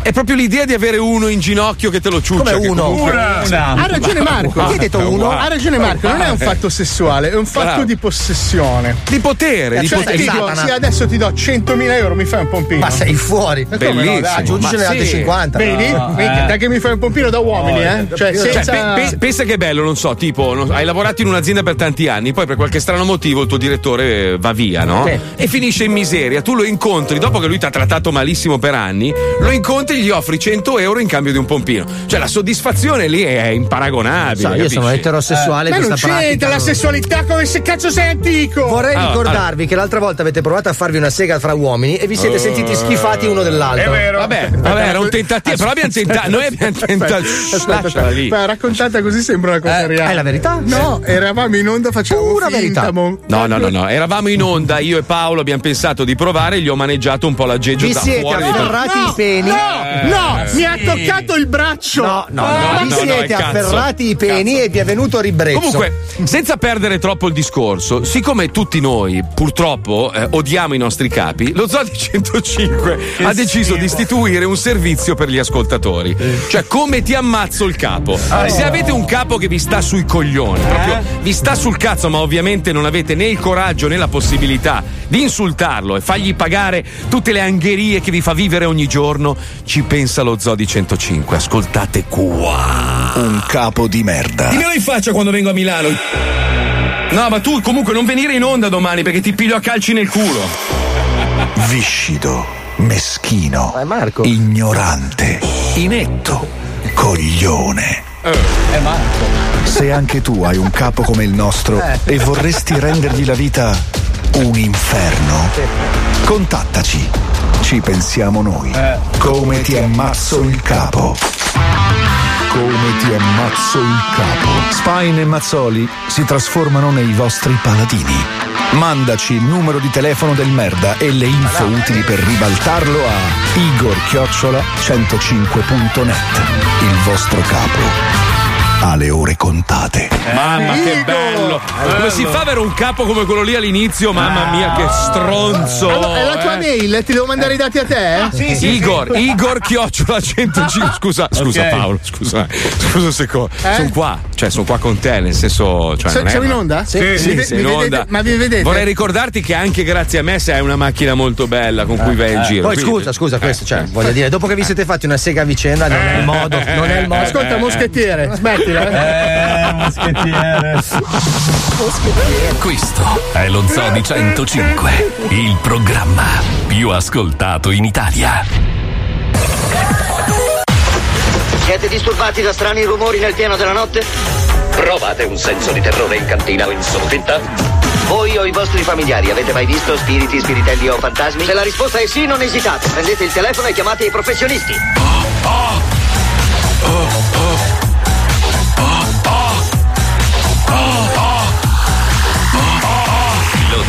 è, è proprio l'idea di avere uno in ginocchio che te lo ciuccia. Come uno? comunque- Ha ragione Marco. Chi ha detto uno? Ha ragione Marco, non è un fatto sessuale, è un fatto Bravo. di possessione. Di potere, di cioè, potere. ti dico, sì, adesso ti do 100.000 euro, mi fai un pompino. Ma sei fuori. No, Bellissimo. dai, Aggiungiscene Ma altri sì. 50. Vedi? No. Minchia, dai che mi fai un pompino da uomini, eh? Cioè, Cioè, senza. pe- pe- pensa che bello, non so, tipo, non so, hai lavorato in un'azienda per tanti anni, poi per qualche strano motivo il tuo direttore eh, va via, no? Sì. E finisce in miseria. Tu lo incontri, dopo che lui ti ha trattato malissimo per anni, lo incontri e gli offri 100 euro in cambio di un pompino. Cioè, la soddisfazione lì è imparagonabile. So, io capisci? sono eterosessuale. Ma non c'entra la sessualità come se cazzo sei antico! Vorrei Allora, ricordarvi che l'altra volta avete provato a farvi una sega fra uomini e vi siete sentiti schifati uno dell'altro. Vabbè, vabbè, era un tentativo, però abbiamo tentato. Noi abbiamo tentato. Aspetta, lì. Beh, raccontata così sembra una cosa reale. è la verità? No, eravamo in onda, facciamo Pura finta, verità. mo- No, no, no, no, eravamo in onda, io e Paolo abbiamo pensato di provare, gli ho maneggiato un po' l'aggeggio Vi da siete fuori. afferrati i peni. No, no, mi ha toccato il braccio! No, no, No, no, vi no, siete no, cazzo. afferrati i peni e vi è venuto ribrezzo. Comunque, senza perdere troppo il discorso, siccome tutti noi purtroppo eh, odiamo i nostri capi, lo Zodi 105 ha deciso di istituire un servizio per gli ascoltatori. Cioè, come ti ammazzo il capo? Se avete un capo che vi sta sui coglioni, proprio vi sta sul cazzo, ma ovviamente non avete né il coraggio né la possibilità di insultarlo e fargli pagare tutte le angherie che vi fa vivere ogni giorno, ci pensa lo Zodi 105. Ascoltate qua. Un capo di merda. Dimmelo in faccia quando vengo a Milano. No, ma tu comunque non venire in onda domani perché ti piglio a calci nel culo. Viscido, meschino, Eh, Marco. ignorante, inetto, coglione. Eh, Marco. Se anche tu hai un capo come il nostro Eh. e vorresti rendergli la vita un inferno, contattaci. Ci pensiamo noi. Come ti ammazzo il capo. Come ti ammazzo il capo. Spine e Mazzoli si trasformano nei vostri paladini. Mandaci il numero di telefono del merda e le info utili per ribaltarlo a igor-105.net. Il vostro capo ha le ore contate. Mamma che bello! Come si fa ad avere un capo come quello lì all'inizio? Mamma mia, che stronzo! Allora, è la tua eh. mail? Ti devo mandare i dati a te? Igor, Igor Chiocciola 105. Scusa, (laughs) scusa Ok. Paolo, scusa. Scusa un secondo. Eh? Sono qua, cioè sono qua con te, nel senso. Cioè, è siamo in onda? Sì, Sì, sì, mi in vedete- onda. ma vi vedete? Vorrei ricordarti che anche grazie a me sei una macchina molto bella con cui vai in giro. Poi quindi- scusa, scusa, questo, cioè, voglio dire, dopo che vi siete fatti una sega a vicenda, non è il modo, non è il modo. Ascolta, moschettiere, smettila. Eh, moschettiere. Questo è lo Zodi 105, il programma più ascoltato in Italia. Siete disturbati da strani rumori nel pieno della notte? Provate un senso di terrore in cantina o in soffitta? Voi o i vostri familiari avete mai visto spiriti, spiritelli o fantasmi? Se la risposta è sì, non esitate. Prendete il telefono e chiamate i professionisti. Lo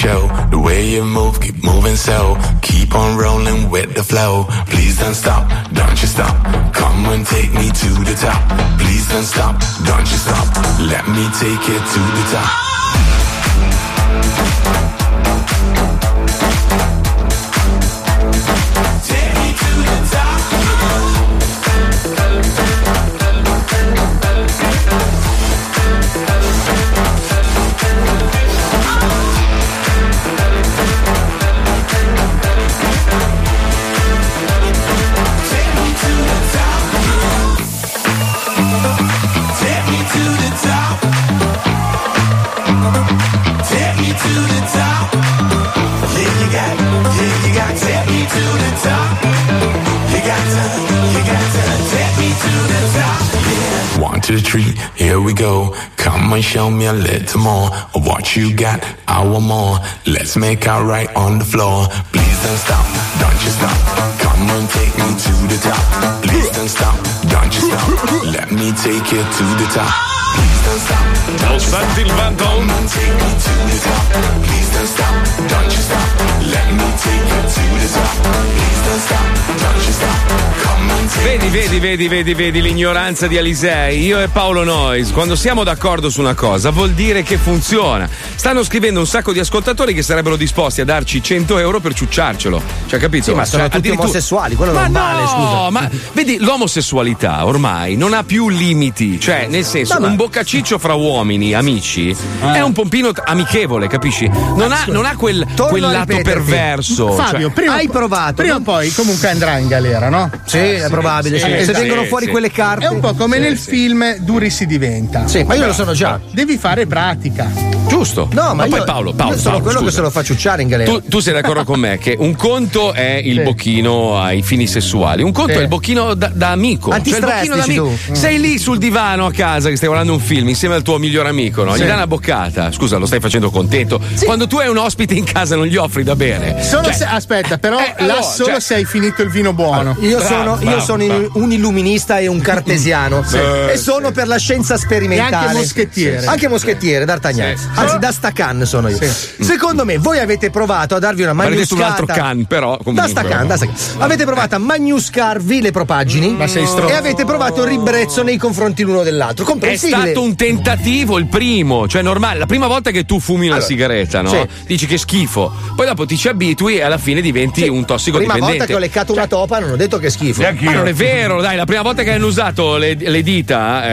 show. The way you move, keep moving so. Keep on rolling with the flow. Please don't stop, don't you stop. Come and take me to the top. Please don't stop, don't you stop. Let me take it to the top. Go. Come and show me a little more of what you got. I want more. Let's make out right on the floor. Please don't stop, don't you stop. Come and take me to the top. Please don't stop, don't you stop. Let me take you to the top. Don't stop, Vedi, vedi, vedi, vedi, vedi l'ignoranza di Alisei. Io e Paolo Nois, quando siamo d'accordo su una cosa, vuol dire che funziona. Stanno scrivendo un sacco di ascoltatori che sarebbero disposti a darci 100 euro per ciucciarcelo. Cioè, capito? Sì, ma sono Cioè, tutti addirittura- omosessuali, quello ma normale, no, scusa. ma vedi, l'omosessualità ormai non ha più limiti. Cioè, nel senso, ma- un boccaciccio fra uomini, amici, è un pompino amichevole, capisci? Non ha, non ha quel, quel lato perverso. Fabio, cioè- prima, Hai provato, Prima o non- poi comunque andrà in galera, no? Sì, è probabile, sì. Se esatto. vengono fuori quelle carte. È un po' come Sì, nel sì. film Duri si diventa. Sì, ma io lo sono già. Devi fare pratica. Giusto. No, ma, poi io, Paolo, Paolo, io sono Paolo, quello che scusa. se lo fa ciucciare in galera. Tu, tu sei d'accordo con me che un conto è il Sì. bocchino ai fini sessuali, un conto Sì. è il bocchino da, da amico. Cioè il bocchino da amico. Sei lì sul divano a casa che stai guardando un film insieme al tuo migliore amico, no? Gli Sì. dai una boccata. Scusa, lo stai facendo contento. Quando tu hai un ospite in casa non gli offri da bere. Solo Cioè, se, aspetta, però Eh, là allora, solo cioè- se hai finito il vino buono. Io Bravo, sono, io bravo, sono bravo. un illuminista e un cartesiano Sì. e sono per la scienza sperimentale. E anche moschettiere. Anche moschettiere, D'Artagnan. Sì. Anzi, da Stacan sono io. Sì. Secondo me, voi avete provato a darvi una Avrei detto un altro can, però. Da Comunque, Stacan, da Stacan. Avete provato a magniuscarvi le propaggini Ma sei stronzo. e avete provato ribrezzo nei confronti l'uno dell'altro. È Comprensibile. Stato un tentativo il primo, cioè normale. La prima volta che tu fumi una Allora, sigaretta, no? sì. Dici che schifo. Poi dopo ti ci abitui e alla fine diventi un Prima tossicodipendente. volta che ho leccato una topa non ho detto che è schifo. Ma non è vero, dai, la prima volta che hanno usato le, le dita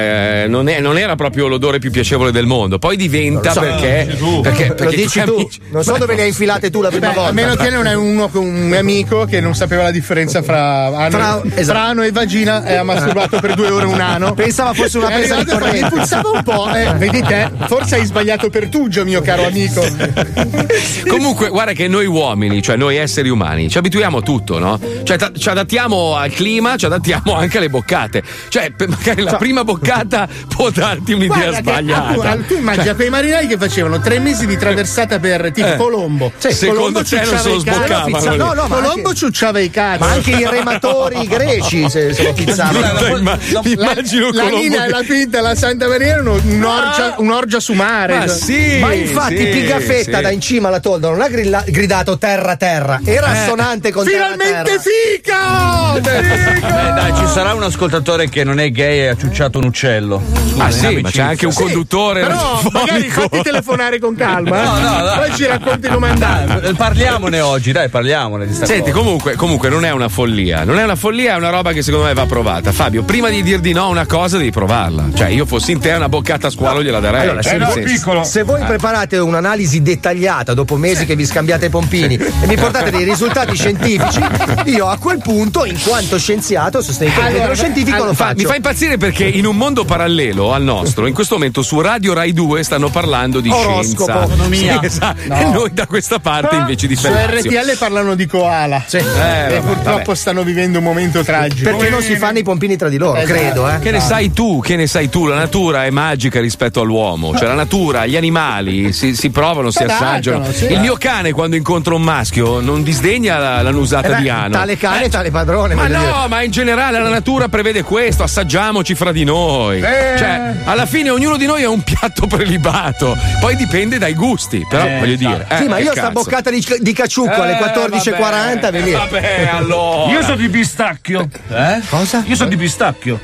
eh, non, è- non era proprio l'odore più piacevole del mondo. Poi diventa so. perché. Tu. perché, Lo perché dici tu. amici- Non so dove le hai infilate tu la prima Beh, volta. a meno che non è uno con un mio amico che non sapeva la differenza fra ano, Fra- fra esatto. ano e vagina e ha masturbato per due ore un ano. Pensava fosse una È presa di e fa, corrente. Puzzava un po', eh, vedi te, forse hai sbagliato pertugio, mio caro amico. (laughs) Comunque, guarda che noi uomini, cioè noi esseri umani, ci abituiamo a tutto, no? Cioè, ta- ci adattiamo al clima, ci adattiamo anche alle boccate. Cioè, per- magari la prima boccata può darti un'idea Guarda che, sbagliata. ah, tu, tu immagina Cioè, quei marinai che facevano tre mesi di traversata per tipo Eh. Colombo. Sì, secondo Colombo te non ciucciava se lo sboccavano. No, no, ma Colombo ciucciava i cazzi. Ma anche i rematori greci se, se lo pizzavano. Brutta imma- immagino la Colombo linea che- la pinta e la Santa Maria erano un'orgia, un'orgia su mare. Ma sì, Ma infatti sì, Pigafetta sì. da in cima alla tolda non ha grilla- gridato terra terra, era Eh. assonante con Finalmente terra fica! Beh, dai, ci sarà un ascoltatore che non è gay e ha ciucciato un uccello. Ah in sì, ma c'è anche un conduttore. Però magari fatti telefonare con calma. No, eh. no, no. Poi ci racconti come andare. Dai, Parliamone oggi, dai, parliamone di sta Senti, cosa. comunque, comunque non è una follia. Non è una follia, è una roba che secondo me va provata. Fabio, prima di dir di no a una cosa, devi provarla. Cioè, io fossi in te, una boccata a squalo gliela darei. Allora, Cioè, se, voi, se voi Eh. preparate un'analisi dettagliata dopo mesi che vi scambiate i pompini (laughs) e mi portate dei risultati scientifici, io a quel punto, in quanto scienziato, sostenitore Allora, dello scientifico, lo fa- faccio. mi fa impazzire perché in un mondo parallelo al nostro, in questo momento su Radio Rai 2 stanno parlando di Oroscopo. scienza. Economia. Sì, esatto. No. E noi da questa parte invece di Su Fellazio. RTL parlano di koala. Eh, e vabbè, purtroppo vabbè. stanno vivendo un momento tragico. Perché non si fanno i pompini tra di loro, Esatto. credo, eh. Che ne sai tu? Che ne sai tu? La natura è magica rispetto all'uomo. Cioè, la natura, gli animali si, si provano, si assaggiano. sì. Il mio cane, quando incontra un maschio, non disdegna la, la nusata Eh beh, di ano. tale cane, tale padrone. Ma voglio dire. no, ma in generale la natura prevede questo, assaggiamoci fra di noi. Cioè, alla fine ognuno di noi ha un piatto (laughs) prelibato, poi dipende dai gusti, però Eh, voglio dire. Sì, eh, ma che io sta cazzo. boccata di, di caciucco alle Eh, 14.40, vabbè, vedi? Eh, vabbè, allora. Io sono di pistacchio. Eh? Cosa? Io sono di pistacchio.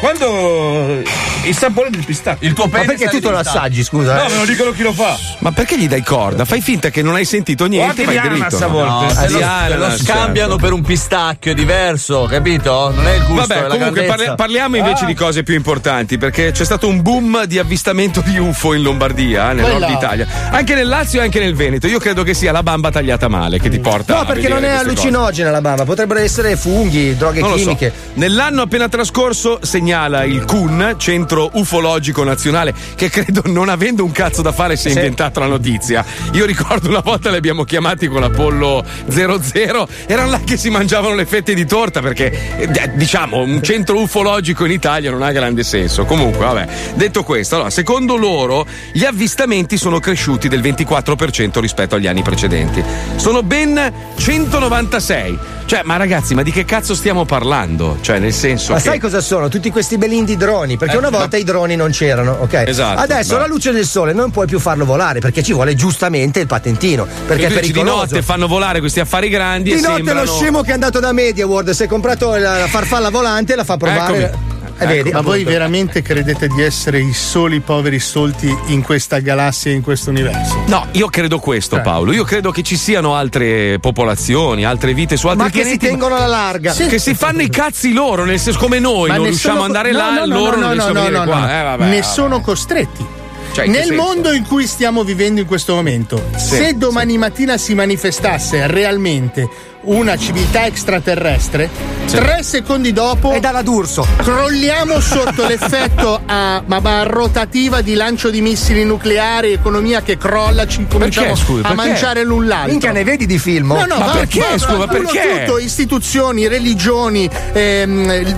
Quando il sapore del pistacchio. Il tuo Ma perché tu te lo assaggi, scusa? No, eh? me lo dicono chi lo fa. Ma perché gli dai corda? Fai finta che non hai sentito niente, vai dritto. a volte. No, Se lo- ananas, lo scambiano certo. per un pistacchio, è diverso, capito? Non è il gusto, è Vabbè, la comunque parli- parliamo invece Ah. di cose più importanti perché c'è stato un boom di avvistamento di UFO in Lombardia, eh, nel Quella. nord Italia, anche nel Lazio e anche nel Veneto. Io credo che sia la bamba tagliata male che ti porta No, perché non è queste cose. allucinogena la bamba, potrebbero essere funghi, droghe Non lo so. chimiche. Nell'anno appena trascorso segnala il CUN, Centro Ufologico Nazionale, che credo non avendo un cazzo da fare si è Sì. inventato la notizia. Io ricordo una volta li abbiamo chiamati con l'Apollo 00, erano là che si mangiavano le fette di torta perché eh, diciamo un centro ufologico in Italia non ha grande senso. Comunque, vabbè, detto questo, allora, secondo loro gli avvistamenti sono cresciuti del 24% rispetto agli anni precedenti. Sono ben 196. Cioè, ma ragazzi, ma di che cazzo stiamo parlando? Cioè, nel senso Ma che sai cosa sono? Tutti questi belindi droni, perché una volta i droni non c'erano, ok? Esatto, Adesso beh. la luce del sole non puoi più farlo volare perché ci vuole giustamente il patentino, perché è dici di pericoloso. notte fanno volare questi affari grandi Di e notte sembrano... lo scemo che è andato da Media World si è comprato la, la farfalla volante e la fa provare. Eccomi. E vedi, Ma voi veramente credete di essere i soli poveri stolti in questa galassia e in questo universo? No, io credo questo, Eh. Paolo. Io credo che ci siano altre popolazioni, altre vite su altri Ma che si pianeti. tengono alla larga. Che si fanno i cazzi loro, nel senso come noi Ma non riusciamo ad andare co- là, no, no, loro no, non no, no, a venire no, qua. no. Eh, vabbè, ne vabbè. sono costretti. Cioè, Nel senso? mondo in cui stiamo vivendo in questo momento, Sì, se domani mattina si manifestasse realmente una civiltà extraterrestre, tre secondi dopo È dalla D'Urso. crolliamo sotto (laughs) l'effetto a, ma- ma rotativa di lancio di missili nucleari, economia che crolla, ci cominciamo scusa, a perché? mangiare l'un l'altro. Minchia, ne vedi di film? No, no, Ma va- perché, va- scusa, va- perché? Tutto, istituzioni, religioni, ehm,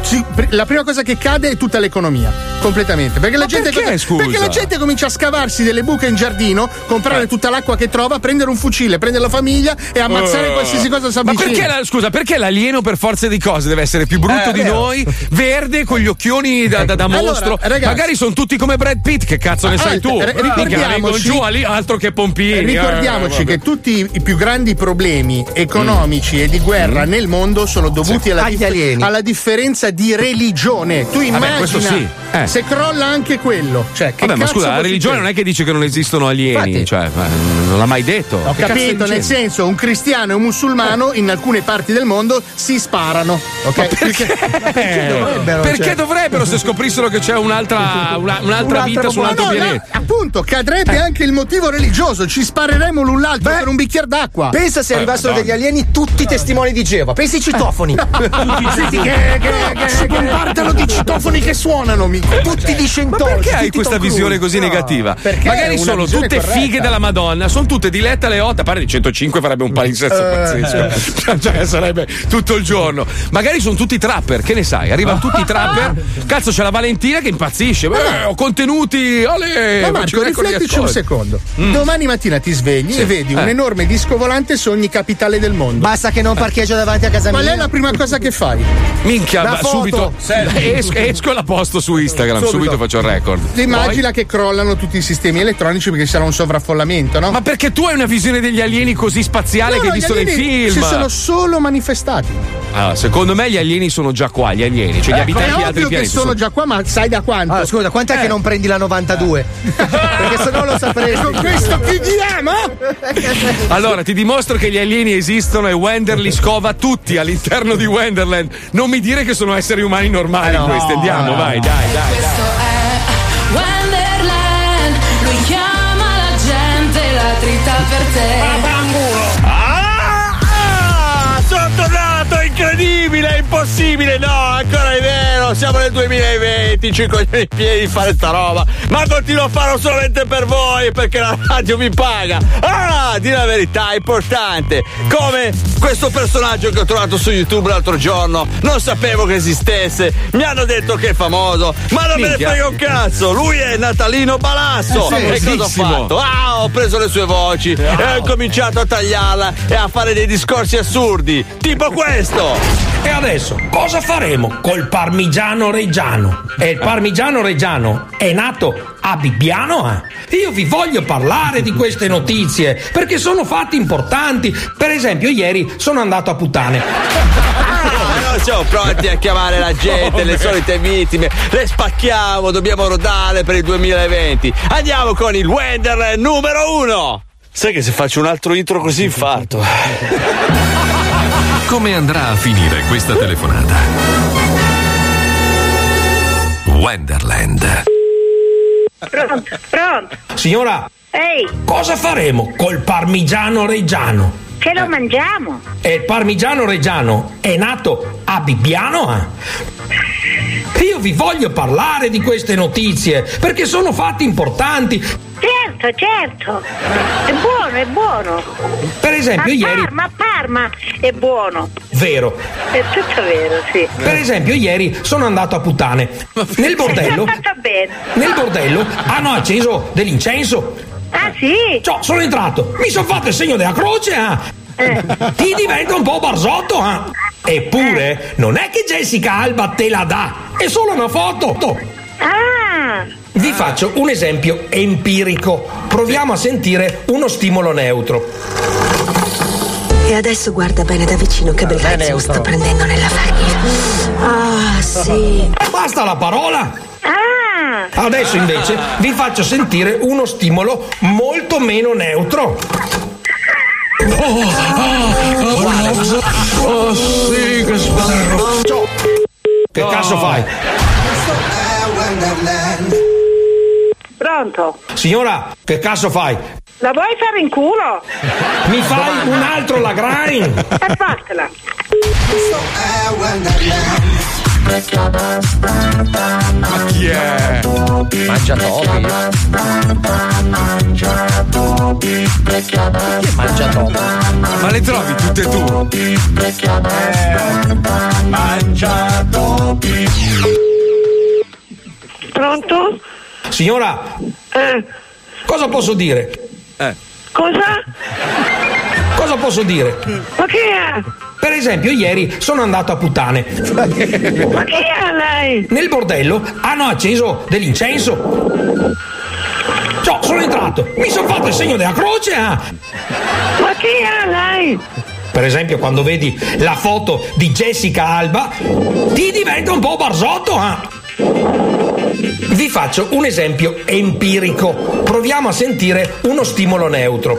la prima cosa che cade è tutta l'economia, completamente. Perché la, gente, perché, scusa? perché la gente comincia a scavarsi delle buche in giardino, comprare Eh. tutta l'acqua che trova, prendere un fucile, prendere la famiglia e ammazzare Eh. qualsiasi cosa si avvicina. Perché, la- scusa, perché l'alieno per forza di cose deve essere più brutto Eh, di vero. noi, verde, con gli occhioni da, da- da Allora, mostro? ragazzi- Magari sono tutti come Brad Pitt, che cazzo ne Ah, sai eh, tu? r- ricordiamoci- giù lì, altro che pompini. Ricordiamoci Eh, che tutti i più grandi problemi economici e di guerra Mm. nel mondo sono dovuti Sì. alla, alieni. alla differenza di religione. Tu immagina questo sì, eh. se crolla anche quello. Cioè, che Vabbè, ma scusa, la religione non è che dice che non esistono alieni, Infatti. cioè, non l'ha mai detto. Ho Che capito, nel senso, un cristiano e un musulmano in alcune parti del mondo si sparano. Ok? perché? (laughs) dovrebbero, Perché cioè? dovrebbero se scoprissero che c'è un'altra, una- un'altra vita su un altro No, no, pianeta? appunto, cadrebbe anche il motivo religioso. Ci spareremo l'un l'altro per un bicchiere d'acqua. Pensa se Eh, arrivassero degli alieni tutti testimoni di Geova. Pensi ai citofoni. (laughs) Senti che, che, che si compartano di citofoni che suonano, mica. Tutti di Ma Scientology. perché hai questa visione così No, negativa? perché Magari sono tutte corretta. fighe della Madonna, sono tutte dilette alle 8, a parte di 105 farebbe un palinsesto Eh, pazzesco. (laughs) Cioè, sarebbe tutto il giorno. Magari sono tutti trapper, che ne sai? Arrivano (laughs) tutti trapper. Cazzo, c'è la Valentina che impazzisce. Beh, ho contenuti. Ale, Ma Marco, riflettici un ascolti. secondo. Mm. Domani mattina ti svegli Sì. e vedi Eh. un enorme disco volante su ogni capitale del mondo. Basta che non parcheggio davanti a casa Qual mia. è la prima cosa che fai? Minchia, La ma subito esco, esco e la posto su Instagram. Subito, Subito. faccio il record. Ti immagina che crollano tutti i sistemi elettronici perché ci sarà un sovraffollamento, no? Ma perché tu hai una visione degli alieni così spaziale No, che no, hai visto nei film? Si sono solo manifestati. Allora, secondo me gli alieni sono già qua, gli alieni, cioè gli Eh, abitanti di altri ovvio che pianeti. sono già qua, ma sai da quanto? Allora, scusa, quant'è Eh. che non prendi la 92? Perché sennò lo sapresti. Con questo chiudiamo! Allora, ti dimostro che gli alieni esistono e Wender li scova tutti all'interno di Wenderland. Non mi dire che sono esseri umani normali questi. Andiamo, vai, dai, dai. Questo è impossibile, no, siamo nel 2020, ci cogliamo i piedi di fare sta roba, ma continuo a farlo solamente per voi, perché la radio mi paga. Ah, di la verità, è importante, come questo personaggio che ho trovato su YouTube l'altro giorno, non sapevo che esistesse, mi hanno detto che è famoso, ma non me ne Minchia. frega un cazzo, lui è Natalino Balasso, Eh sì, e cosa ho fatto? Ah, ho preso le sue voci e ho cominciato a tagliarla e a fare dei discorsi assurdi, tipo questo. E adesso cosa faremo col parmigiano reggiano? E il parmigiano reggiano è nato a Bibbiano? eh? Io vi voglio parlare di queste notizie perché sono fatti importanti. Per esempio, ieri sono andato a puttane. Ma non siamo pronti a chiamare la gente, le solite vittime, le spacchiamo, dobbiamo rodare per il 2020. Andiamo con il Wenderland numero uno. Sai che se faccio un altro intro così infarto. Come andrà a finire questa telefonata? Wenderland. Pronto, pronto. Signora, Ehi, cosa faremo col parmigiano reggiano? che lo mangiamo? E il parmigiano reggiano è nato a Bibbiano? eh? Io vi voglio parlare di queste notizie perché sono fatti importanti. Certo, certo. È buono, è buono. Per esempio, a ieri. Parma, a Parma è buono. Vero. È tutto vero, sì. Per esempio, ieri sono andato a puttane. Nel bordello. Nel bordello hanno acceso dell'incenso. Ah, sì? Ciò, sono entrato. Mi sono fatto il segno della croce. eh. Ti diventa un po' barzotto. eh. Eppure, non è che Jessica Alba te la dà. È solo una foto. Ah, Vi faccio un esempio empirico. Proviamo a sentire uno stimolo neutro. E adesso guarda bene da vicino che bel pezzo sta prendendo nella facchia. Ah, sì. Basta la parola. ah. Adesso invece vi faccio sentire uno stimolo molto meno neutro. Oh, sì, che sbarro. Che cazzo fai? Pronto? Signora, che cazzo fai? La vuoi fare in culo? Mi fai un altro Lagrange? E fatela. Ma chi è? Mangia Topi. Chi è Mangia Topi? Ma le trovi tutte tu? Mangia topi. Pronto? Signora, Eh, cosa posso dire? Eh. cosa? Cosa posso dire? Ma che è? Per esempio, ieri sono andato a puttane. Ma che è lei? Nel bordello hanno acceso dell'incenso. Ciò, sono entrato. Mi sono fatto il segno della croce. eh. Ma che è lei? Per esempio, quando vedi la foto di Jessica Alba, ti diventa un po' barzotto. eh. Vi faccio un esempio empirico. Proviamo a sentire uno stimolo neutro.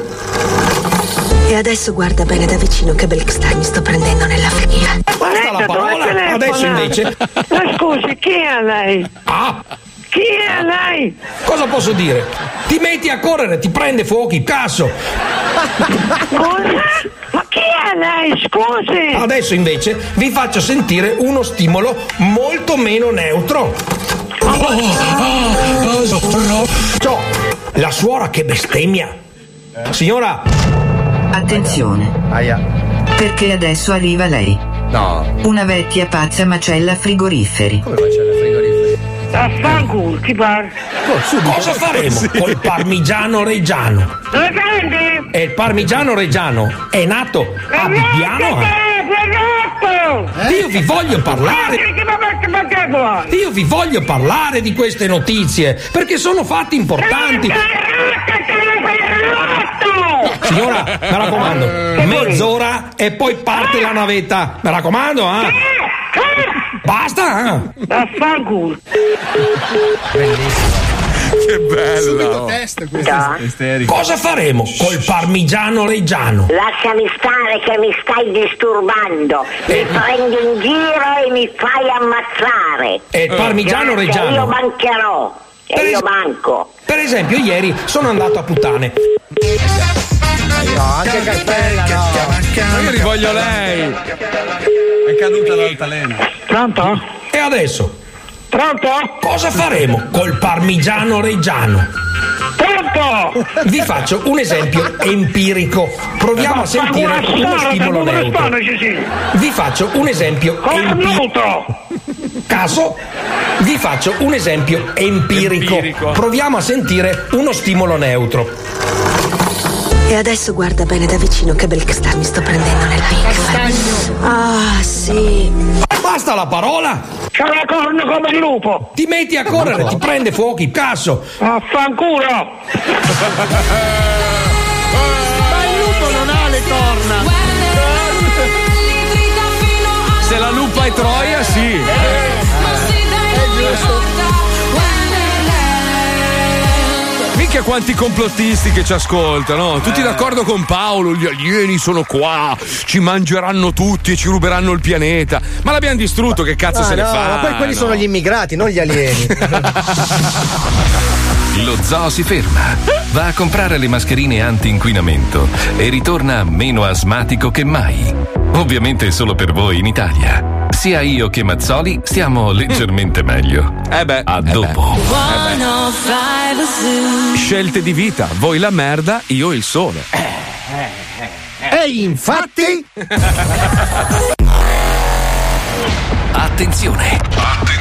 E adesso guarda bene da vicino che bel star mi sto prendendo nella figlia. Basta la parola. Adesso invece. Ma scusi, chi è lei? Ah! Chi è lei? Cosa posso dire? Ti metti a correre, ti prende fuochi, cazzo! Scusa? Ma chi è lei? Scusi! Adesso invece vi faccio sentire uno stimolo molto meno neutro. Ciò, la suora che bestemmia. Signora, Attenzione. Perché adesso arriva lei. No. Una vecchia pazza macella frigoriferi. Affanculo, ti pare? cosa faremo col parmigiano reggiano? Dove prendi? E il parmigiano reggiano è nato a Bibbiano? eh? Io vi voglio parlare. Io vi voglio parlare di queste notizie perché sono fatti importanti. Signora, mi raccomando, mezz'ora e poi parte la navetta. Mi raccomando, eh? Basta, eh? Affanculo. Che bello! test Cosa faremo col parmigiano reggiano? Lasciami stare che mi stai disturbando. Mi prendi in giro e mi fai ammazzare. E il parmigiano Grazie, reggiano? Io mancherò. E io manco. Per esempio, ieri sono andato a puttane. No, anche Cappella no. Ma io rivoglio lei! È caduta l'altalena. Pronto? E adesso? Pronto? Cosa faremo col parmigiano reggiano? Pronto? Vi faccio un esempio empirico. Proviamo a sentire uno stimolo neutro. Vi faccio un esempio empirico. Caso? Vi faccio un esempio empirico. Empirico. Proviamo a sentire uno stimolo neutro. E adesso guarda bene da vicino che bel star mi sto prendendo nella figlia. Ah, sì. Basta la parola! C'ho la corna come il lupo! Ti metti a correre, ti prende fuochi, cazzo! Affanculo! Ma il lupo non ha le corna. Se la lupa è troia, sì. Minchia quanti complottisti che ci ascoltano. Tutti d'accordo con Paolo, gli alieni sono qua, ci mangeranno tutti e ci ruberanno il pianeta. Ma l'abbiamo distrutto, che cazzo Ah, se ne no, fa? ma poi quelli sono gli immigrati, non gli alieni. (laughs) (laughs) Lo zoo si ferma, va a comprare le mascherine anti-inquinamento e ritorna meno asmatico che mai. Ovviamente solo per voi in Italia. Sia io che Mazzoli stiamo leggermente meglio. Eh beh. A dopo. Scelte di vita, voi la merda, io il sole. E infatti. Attenzione! Attenzione!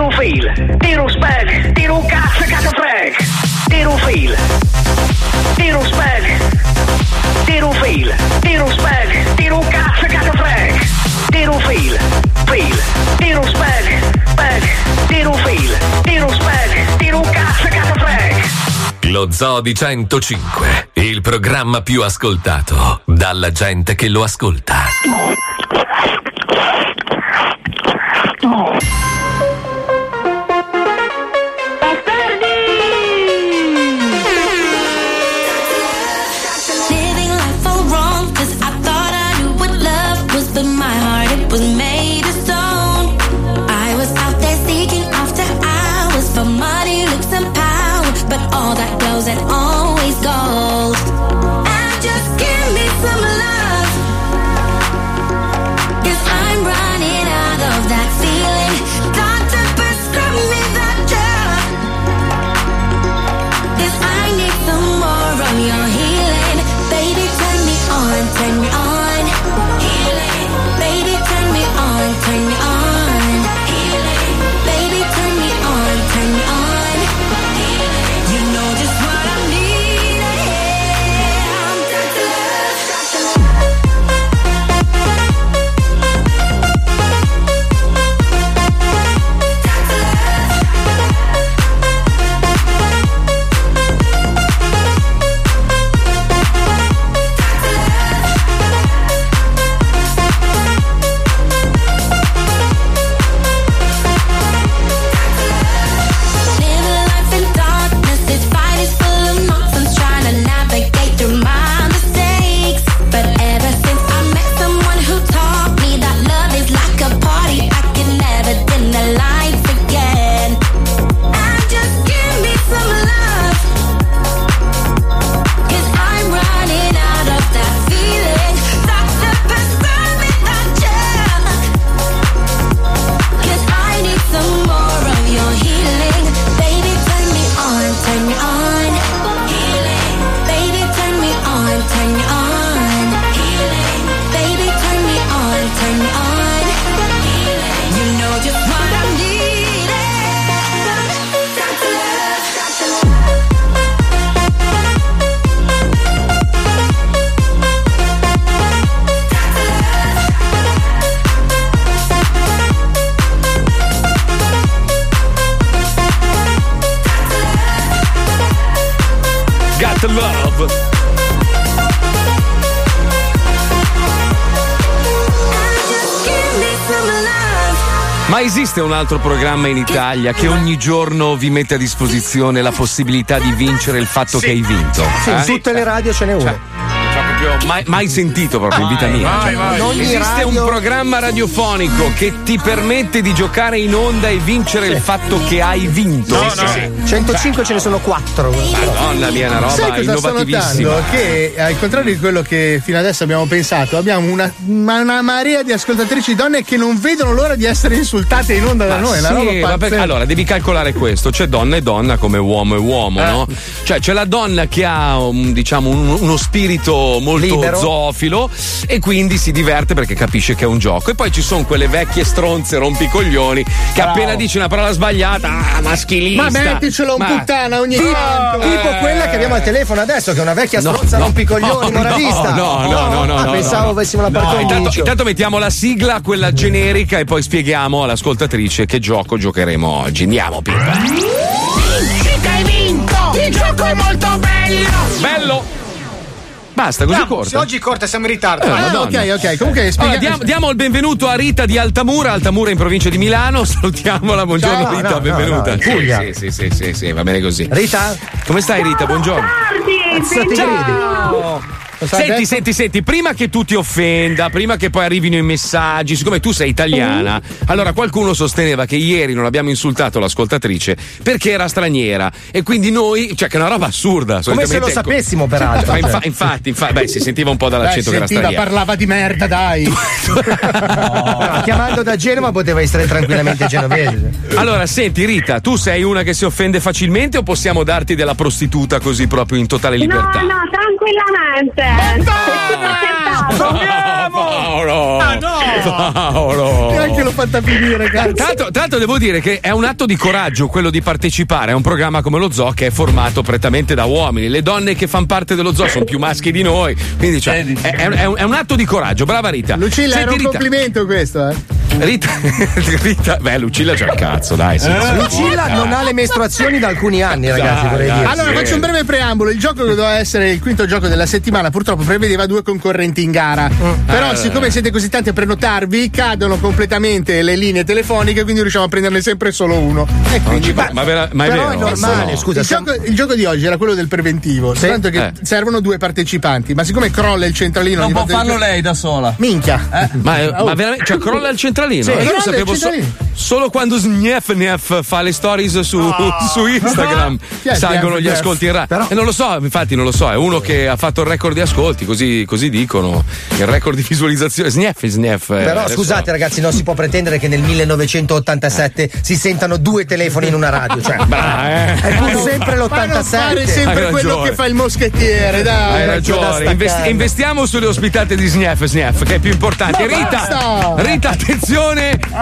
Tiro fil. Tiro spag. Tiro cazzo cazzo freg. Tiro fil. Tiro spag. Tiro fil. Tiro spag. Tiro cazzo cazzo freg. Tiro fil. Fil. Tiro spag. Spag. Tiro fil. Tiro spag. Tiro cazzo cazzo freg. Lo Zoo di 105, il programma più ascoltato dalla gente che lo ascolta. Living altro programma in Italia che ogni giorno vi mette a disposizione la possibilità di vincere il fatto che hai vinto? Sì, in Eh? tutte le radio ce n'è uno. Cioè, proprio mai, mai sentito proprio in vita mia. vai, Cioè, vai. Esiste un radio- programma radiofonico che ti permette di giocare in onda e vincere il fatto che hai vinto. No, no. 105 ce ne sono 4. Madonna mia, una roba Sai cosa sto innovativissima. notando? Che al contrario di quello che fino adesso abbiamo pensato, abbiamo una, una marea di ascoltatrici donne che non vedono l'ora di essere insultate in onda da Ma noi. sì, pazzesca. allora devi calcolare questo: c'è donna e donna come uomo e uomo, Eh. no? Cioè c'è la donna che ha un- diciamo un- uno spirito molto Libero. zoofilo e quindi si diverte perché capisce che è un gioco. E poi ci sono quelle vecchie stronze rompicoglioni che appena dici una parola sbagliata, ah, maschilista. Ma metticelo un Ma- puttana ogni Tipo, tanto. tipo quella che abbiamo al telefono adesso, che è una vecchia No, stronza no, rompicoglioni no, moralista. No, no, no, no. Ah, no, pensavo no. avessimo la No, parte intanto, intanto mettiamo la sigla, quella generica, e poi spieghiamo all'ascoltatrice che gioco giocheremo oggi. Andiamo, Pippa. Sì che hai vinto! Il gioco è molto bello! Bello! Basta, così Andiamo, corto. se oggi è corta siamo in ritardo. Eh. Madonna. ok, ok. Comunque Allora, spiega- diamo, diamo il benvenuto a Rita di Altamura, Altamura in provincia di Milano. (laughs) Salutiamola, buongiorno Ciao, Rita, no, no, benvenuta. no, Puglia. sì, sì, sì, sì, sì, va bene così. Rita? Come stai Rita? Buongiorno. Ciao. Senti, detto? senti, senti, prima che tu ti offenda, prima che poi arrivino i messaggi, siccome tu sei italiana, allora qualcuno sosteneva che ieri non abbiamo insultato l'ascoltatrice perché era straniera e quindi noi, cioè che è una roba assurda. Come se lo solitamente- sapessimo, peraltro. Ma infa- infatti, infa- beh, si sentiva un po' Beh, dall'accento che era sentiva, straniera. parlava di merda, dai. (laughs) No, chiamando da Genova poteva essere tranquillamente genovese. Allora, senti Rita, tu sei una che si offende facilmente o possiamo darti della prostituta così proprio in totale libertà? No, no, tranquillamente. Paolo! Paolo! Neanche l'ho fatta finire, cazzo. Tanto, tanto devo dire che è un atto di coraggio quello di partecipare a un programma come lo zoo che è formato prettamente da uomini. Le donne che fanno parte dello zoo sono più maschi di noi. Quindi cioè, è, è- è un, è un atto di coraggio. Brava Rita. Lucilla, era Senti, un Rita, complimento questo, eh. Rita, (laughs) Rita, beh, Lucilla c'ha il cazzo, dai. sì, sì. Lucilla non ha le mestruazioni da alcuni anni, ragazzi, Dai, vorrei dai. dire. Allora, sì. faccio un breve preambolo. Il gioco che doveva essere il quinto gioco della settimana, purtroppo prevedeva due concorrenti in gara. Però, Ah. siccome siete così tanti a prenotarvi, cadono completamente le linee telefoniche, quindi riusciamo a prenderne sempre solo uno. E quindi Ma, ma vera- ma è Però vero? è normale, No. scusa. il, siamo- gioco, il gioco di oggi era quello del preventivo, soltanto che Eh. servono due partecipanti. Ma siccome crolla il centralino, Non può farlo lei da sola. Minchia, Ma, è- Oh. ma veramente, cioè, crolla il centralino? Sì, Eh, io lo sapevo so- centralino. solo quando Snef Nef fa le stories su, (laughs) su Instagram è salgono gli ascolti in radio. E non lo so, infatti non lo so, è uno che ha fatto il record di ascolti, così, così dicono. Il record di visualizzazione. Snef Snef. eh, Però adesso- scusate ragazzi, non si può pretendere che nel 1987 si sentano due telefoni in una radio. Cioè, (laughs) Brava, eh. è pur sempre ma non fare l'87. sempre Hai quello che fa il moschettiere, dai. Hai ragione, staccare. investiamo sulle ospitate di Snef Snef, che è più importante. Ma Rita, basta! Rita, attenzione,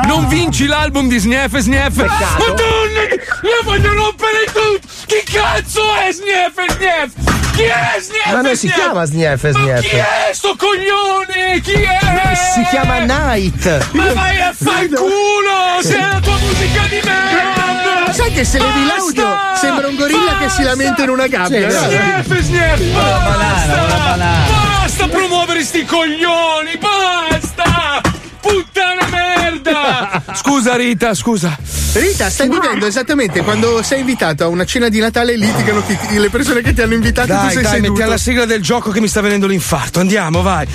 non vinci l'album di Snef Snef. Madonna, la voglio rompere tutto! Chi cazzo è Snef Snef? Chi è Snef Ma non si Snef? chiama Snef Ma Snef. chi è sto coglione? Chi è? Si chiama Night. Ma vai a far culo! Se è la tua musica di merda! Sai che se levi l'audio Basta! sembra un gorilla che si lamenta in una gabbia. No? Snef, Snef, basta! Basta promuovere sti coglioni, basta! Puttana merda! Scusa Rita, scusa. Rita, stai vivendo esattamente quando sei invitato a una cena di Natale e litigano ti- ti- le persone che ti hanno invitato e tu Dai, sei dai, seduto. metti alla sigla del gioco che mi sta venendo l'infarto. Andiamo, vai.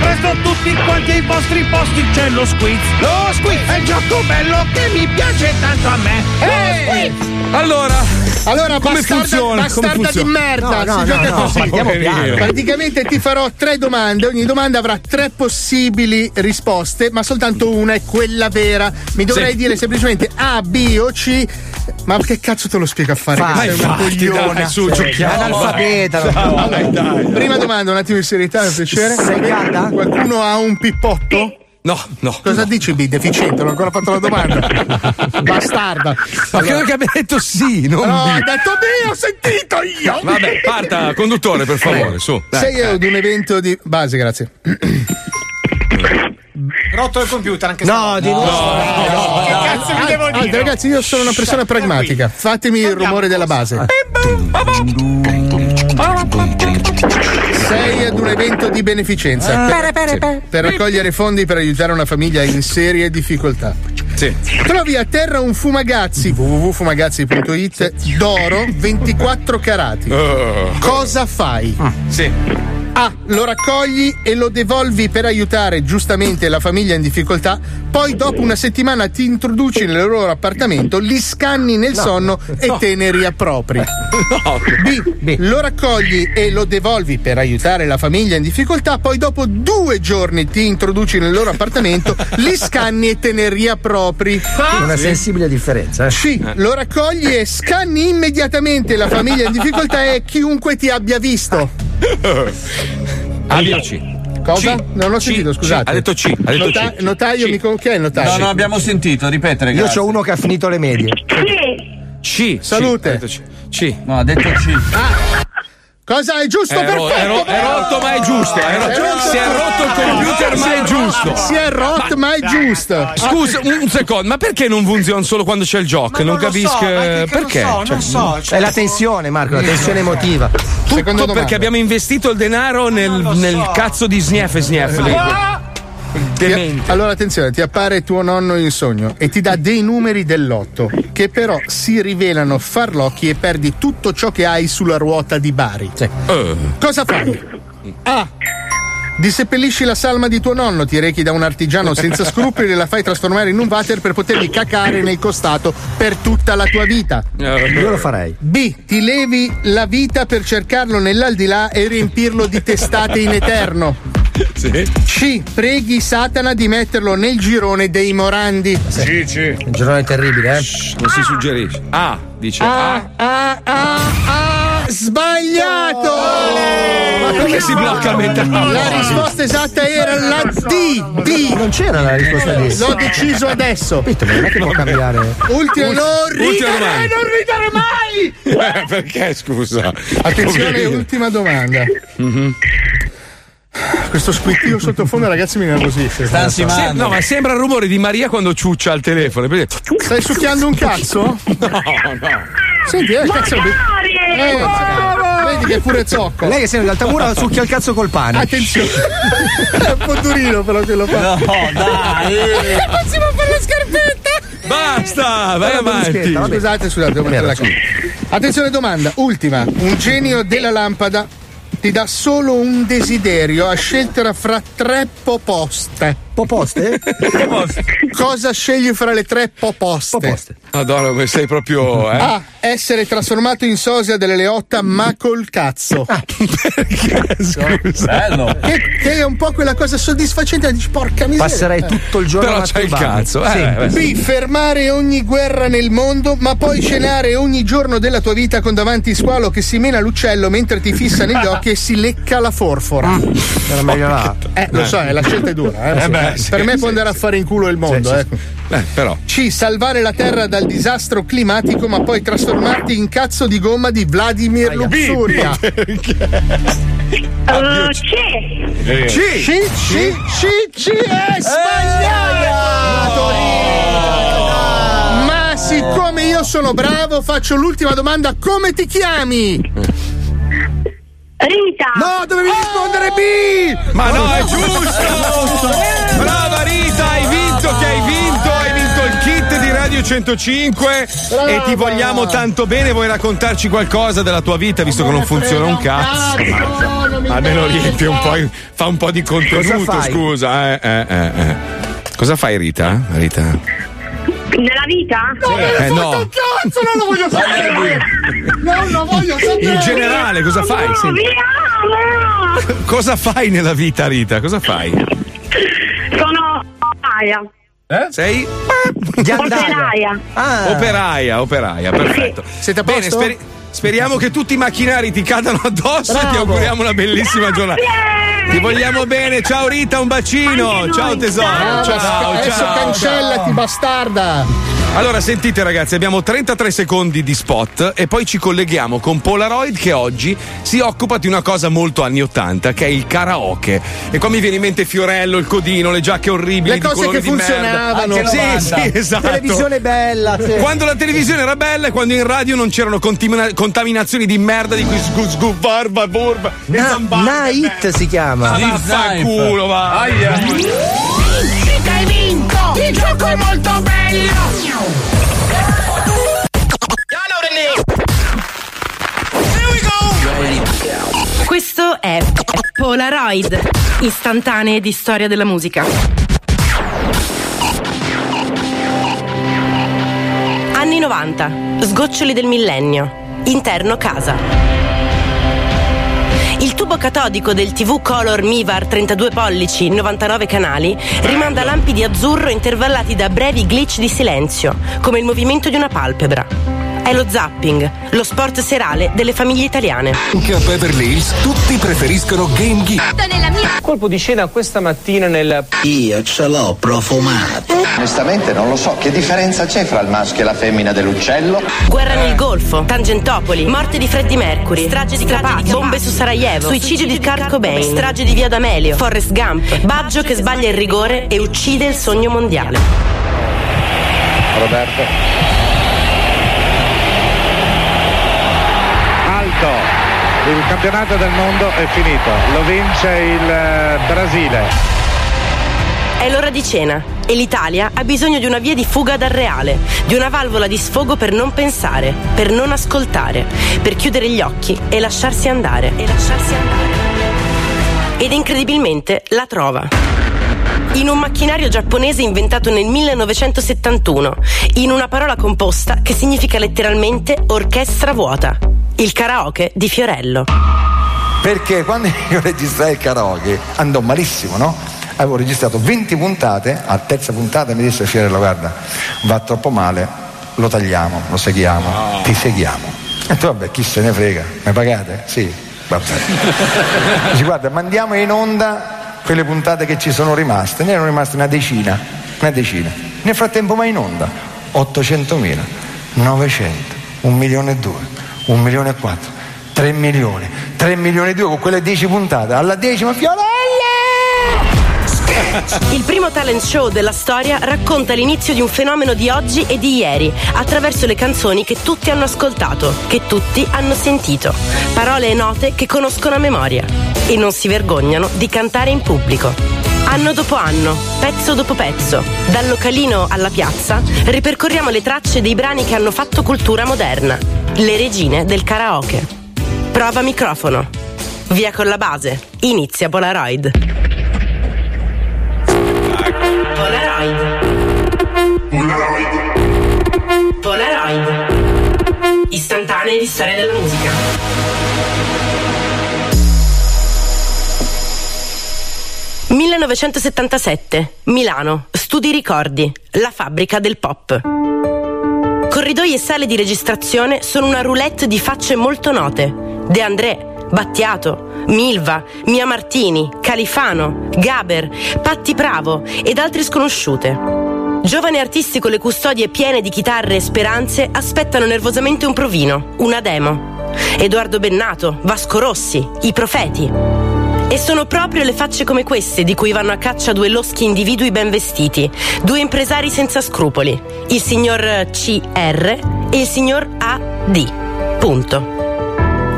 Presto tutti quanti ai vostri posti c'è lo squiz. Lo squiz è il gioco bello che mi piace tanto a me. Ehi! Allora, Allora, Come bastarda, funziona? Come bastarda di funziona? merda, No, no, si no, gioca no, così. partiamo piano. Praticamente ti farò tre domande, ogni domanda avrà tre possibili risposte, ma soltanto una è quella vera. Mi dovrei Sì. dire semplicemente A, B o C. Ma che cazzo te lo spiego a fare? Fai, che sei una cogliona. su, giochiamo. Analfabeta. Dai, dai. Prima domanda, un attimo di serietà, per piacere. Sei? Qualcuno ha un pippotto? No, no. Cosa dici B? Deficiente, non ho ancora fatto la domanda. Bastarda. Ma credo che abbia detto sì, non No, ha detto B, ho sentito io. Vabbè, parta, conduttore, per favore, su. Dai. Sei io di un evento di base, grazie. Rotto il computer anche No, di nuovo. Che cazzo vi devo Allora, dire? ragazzi, io sono una persona pragmatica. Fatemi il rumore della base. Sei ad un evento di beneficenza Ah. per, Pere, pere, sì, per raccogliere fondi per aiutare una famiglia in serie difficoltà. Sì. Trovi a terra un fumagazzi www.fumagazzi.it d'oro 24 carati. Cosa fai? Sì. A. Lo raccogli e lo devolvi per aiutare giustamente la famiglia in difficoltà. Poi, dopo una settimana, ti introduci nel loro appartamento, li scanni nel No. sonno e No. te ne riappropri. B. Lo raccogli e lo devolvi per aiutare la famiglia in difficoltà. Poi, dopo due giorni, ti introduci nel loro appartamento, (laughs) li scanni e te ne riappropri. Una sensibile differenza. eh. C. Lo raccogli e scanni immediatamente la famiglia in difficoltà e chiunque ti abbia visto. A io C. Cosa? C. Non ho sentito, C. scusate. Ha detto C. Ha detto Nota- C. notaio, mi con- che è il notaio? No, non abbiamo sentito, ripetere. Io ho uno che ha finito le medie. C. Salute. C. Ha detto C. C. No, ha detto C. Cosa è giusto? È ro- perfetto! è ro- è rotto, ma è giusto. È ro- giusto. si è rotto il computer, ma è giusto. Si è rotto, ma è giusto. Scusa, un secondo, ma perché non funziona solo quando c'è il gioco? Non, capisco perché. Cioè, È la tensione, Marco, la tensione emotiva. Tutto perché abbiamo investito il denaro nel, nel cazzo di Snief e Snief. lì. Ti- allora attenzione, ti appare tuo nonno in sogno e ti dà dei numeri dell'otto che però si rivelano farlocchi e perdi tutto ciò che hai sulla ruota di Bari. Eh. Cosa fai? A. Disseppellisci la salma di tuo nonno, ti rechi da un artigiano senza (laughs) scrupoli e la fai trasformare in un water per potergli cacare nel costato per tutta la tua vita. Io lo farei. B. Ti levi la vita per cercarlo nell'aldilà e riempirlo di testate in eterno. (laughs) C. Preghi Satana di metterlo nel girone dei morandi. Sì, sì. Il girone è terribile, eh? Non si suggerisce. A, dice Ah, A. ah, ah, ah, sbagliato! Ma perché si blocca a metà? La risposta esatta era la D. D. Non c'era la risposta D. L'ho deciso adesso. Capito, ma non è che può cambiare. Ultima, non Ultima ridere, domanda. non ridere mai! (laughs) Eh, perché scusa? Attenzione, ultima domanda. Mhm. Questo squittio sottofondo, ragazzi, mi nervosisce. Sì, no, ma sembra il rumore di Maria quando ciuccia al telefono. Perché- Stai succhiando un cazzo? No, no. Senti, eh, cazzo. Eh, vedi che è pure zocco. Lei che sembra in Altamura succhia il cazzo col pane. Attenzione. è un po' durino però che lo fa. No, dai. (laughs) Massimo per la scarpetta. Basta, vai avanti. Scusate, scusate, devo mettere la Merda, chiave. Attenzione domanda, ultima. Un genio della lampada ti dà solo un desiderio a scelta fra tre poposte. Poposte? Cosa scegli fra le tre poposte? Madonna, come sei proprio. Eh? A. Essere trasformato in sosia delle leotta ma col cazzo. Ah, (laughs) Bello. Che, che è un po' quella cosa soddisfacente, dici porca miseria. Passerei tutto il giorno Però a c'hai il cazzo, eh, Sì. B. Fermare ogni guerra nel mondo, ma poi cenare ogni giorno della tua vita con davanti squalo che si mena l'uccello mentre ti fissa negli occhi e si lecca la forfora. Era meglio là. Eh, lo so, eh, la scelta è dura. eh. Eh beh, sì, per me sì, può andare a fare in culo il mondo. Sì, sì. Eh, però. C. Salvare la terra dal disastro climatico, ma poi trasformarti in cazzo di gomma di Vladimir Luxuria. (laughs) Uh, c'è. C. C. C. C. C. È sbagliato! Ma siccome io sono bravo, faccio l'ultima domanda: come ti chiami? Rita. No, dovevi rispondere B! Ma no, è giusto! (laughs) Brava Rita, hai vinto, che hai vinto, hai vinto il kit di Radio 105 e ti vogliamo tanto bene. Vuoi raccontarci qualcosa della tua vita, visto che non funziona un cazzo? Ma almeno riempi un po', fa un po' di contenuto, scusa. Eh, eh, eh, eh. Cosa fai, Rita? Rita? Vita? Eh, no. Cazzo, non lo voglio sapere! (laughs) Non lo voglio sapere! In generale, cosa fai? No. (laughs) cosa fai nella vita, Rita? Cosa fai? Sono operaia. Sei Operaia. Ah, operaia, operaia, perfetto. Siete a Bene, posto? speri- speriamo che tutti i macchinari ti cadano addosso e ti Bravo. auguriamo una bellissima giornata. Ti vogliamo bene, ciao Rita, un bacino. Ciao tesoro. ciao. Ciao, ciao. Adesso cancellati, bastarda! Allora, sentite ragazzi, abbiamo 33 secondi di spot e poi ci colleghiamo con Polaroid che oggi si occupa di una cosa molto anni 80, che è il karaoke. E qua mi viene in mente Fiorello, il codino, le giacche orribili Le cose che funzionavano. Sì, sì, 90. esatto. Televisione bella, sì. Quando la televisione era bella e quando in radio non c'erano contamina- contaminazioni di merda di cui sgu sgu barba burba e Na-. Night si chiama. Vaffanculo, va. Aia. Il gioco è molto bello! Questo è Polaroid, istantanee di storia della musica. Anni 90, sgoccioli del millennio, interno casa. Il tubo catodico del TV Color Mivar 32 pollici, 99 canali, rimanda lampi di azzurro intervallati da brevi glitch di silenzio, come il movimento di una palpebra. È lo zapping, lo sport serale delle famiglie italiane. Anche a Beverly Hills tutti preferiscono Game mia colpo di scena questa mattina nel Io ce l'ho profumato. Onestamente non lo so, che differenza c'è fra il maschio e la femmina dell'uccello? Guerra nel Golfo, Tangentopoli, morte di Freddie Mercury, strage di Capaci, bombe su Sarajevo, suicidio di Kurt Cobain, strage di Via D'Amelio, Forrest Gump, Baggio che sbaglia il rigore e uccide il sogno mondiale. Roberto. Alto, il campionato del mondo è finito, lo vince il eh, Brasile. È l'ora di cena e l'Italia ha bisogno di una via di fuga dal reale, di una valvola di sfogo per non pensare, per non ascoltare, per chiudere gli occhi e lasciarsi andare. E lasciarsi andare. Ed incredibilmente la trova. In un macchinario giapponese inventato nel 1971, in una parola composta che significa letteralmente orchestra vuota. Il karaoke di Fiorello. Perché quando (laughs) io registrai il karaoke andò malissimo, no? Avevo registrato 20 puntate, a terza puntata mi disse Fiorello guarda, va troppo male, lo tagliamo, lo seguiamo, ti seguiamo. E tu vabbè, chi se ne frega, mi pagate? Sì, vabbè. (laughs) Dice guarda, mandiamo in onda quelle puntate che ci sono rimaste, ne erano rimaste una decina, una decina. Nel frattempo va in onda 800.000, 900, 1 milione e 2, 1 milione e 4, 3 milioni, 3 milioni e 2 con quelle 10 puntate, alla decima Fiorello! Il primo talent show della storia racconta l'inizio di un fenomeno di oggi e di ieri, attraverso le canzoni che tutti hanno ascoltato, che tutti hanno sentito. Parole e note che conoscono a memoria e non si vergognano di cantare in pubblico. Anno dopo anno, pezzo dopo pezzo, dal localino alla piazza, ripercorriamo le tracce dei brani che hanno fatto cultura moderna, le regine del karaoke. Prova microfono. Via con la base. Inizia Polaroid. Polaroid. Polaroid. Istantanee di storia della musica. 1977, Milano, Studi Ricordi, la fabbrica del pop. Corridoi e sale di registrazione sono una roulette di facce molto note. De André, Battiato, Milva, Mia Martini, Califano, Gaber, Patti Bravo ed altre sconosciute. Giovani artisti con le custodie piene di chitarre e speranze aspettano nervosamente un provino, una demo. Edoardo Bennato, Vasco Rossi, i profeti. E sono proprio le facce come queste di cui vanno a caccia due loschi individui ben vestiti, due impresari senza scrupoli, il signor CR e il signor AD. Punto.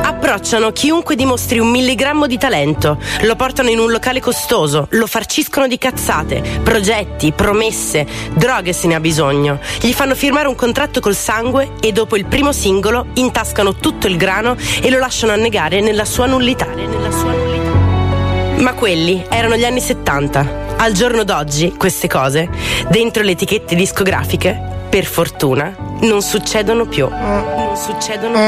Approcciano chiunque dimostri un milligrammo di talento, lo portano in un locale costoso, lo farciscono di cazzate, progetti, promesse, droghe se ne ha bisogno, gli fanno firmare un contratto col sangue e dopo il primo singolo intascano tutto il grano e lo lasciano annegare nella sua nullità. Nella sua nullità. Ma quelli erano gli anni 70. Al giorno d'oggi queste cose, dentro le etichette discografiche, per fortuna, non succedono più. Non succedono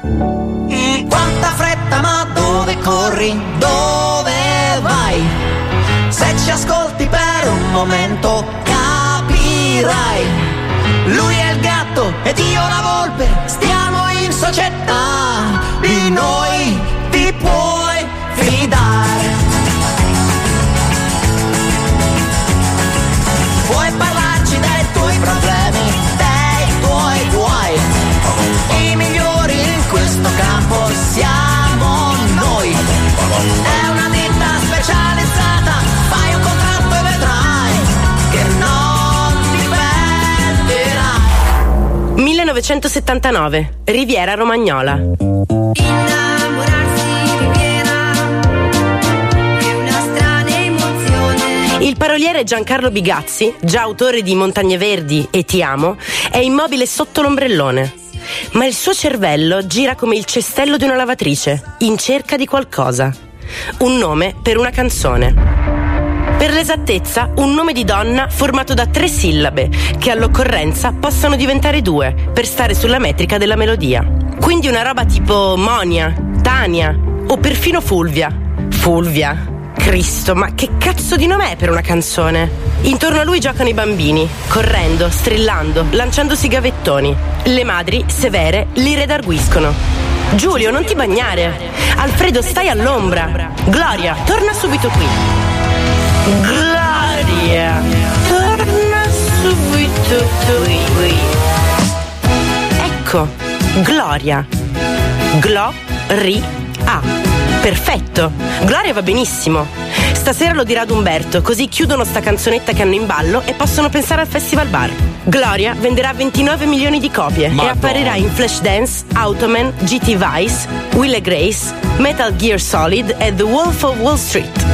più. Quanta fretta, ma dove corri? Dove vai? Se ci ascolti per un momento capirai. Lui è il gatto ed io la volpe, stiamo in società. Di noi ti puoi fidare. Puoi parlarci dei tuoi problemi, dei tuoi guai. I migliori in questo campo siamo noi. È una ditta specializzata, fai un contratto e vedrai che non ti dipenderai. 1979, Riviera Romagnola. Paroliere Giancarlo Bigazzi, già autore di Montagne Verdi e Ti amo, è immobile sotto l'ombrellone. Ma il suo cervello gira come il cestello di una lavatrice, in cerca di qualcosa. Un nome per una canzone. Per l'esattezza, un nome di donna formato da tre sillabe, che all'occorrenza possono diventare due, per stare sulla metrica della melodia. Quindi una roba tipo Monia, Tania o perfino Fulvia. Fulvia. Cristo, ma che cazzo di nome è per una canzone? Intorno a lui giocano i bambini, correndo, strillando, lanciandosi gavettoni. Le madri, severe, li redarguiscono. Giulio, non ti bagnare. Alfredo, stai all'ombra. Gloria, torna subito qui. Gloria, torna subito qui. Ecco, Gloria. Glo-ri-a. Perfetto. Gloria va benissimo. Stasera lo dirà ad Umberto, così chiudono sta canzonetta che hanno in ballo e possono pensare al Festival Bar. Gloria venderà 29 milioni di copie Madonna. e apparirà in Flashdance, Automan, GT Vice, Will e Grace, Metal Gear Solid e The Wolf of Wall Street.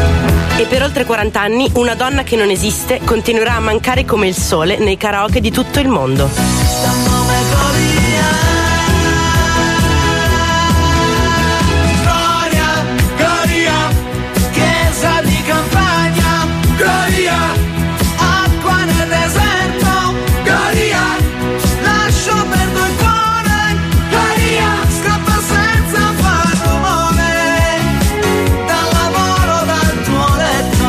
E per oltre 40 anni una donna che non esiste continuerà a mancare come il sole nei karaoke di tutto il mondo. Gloria, acqua nel deserto, Gloria, lascio perdo il cuore, Gloria, scappa senza far rumore, dal lavoro, dal tuo letto,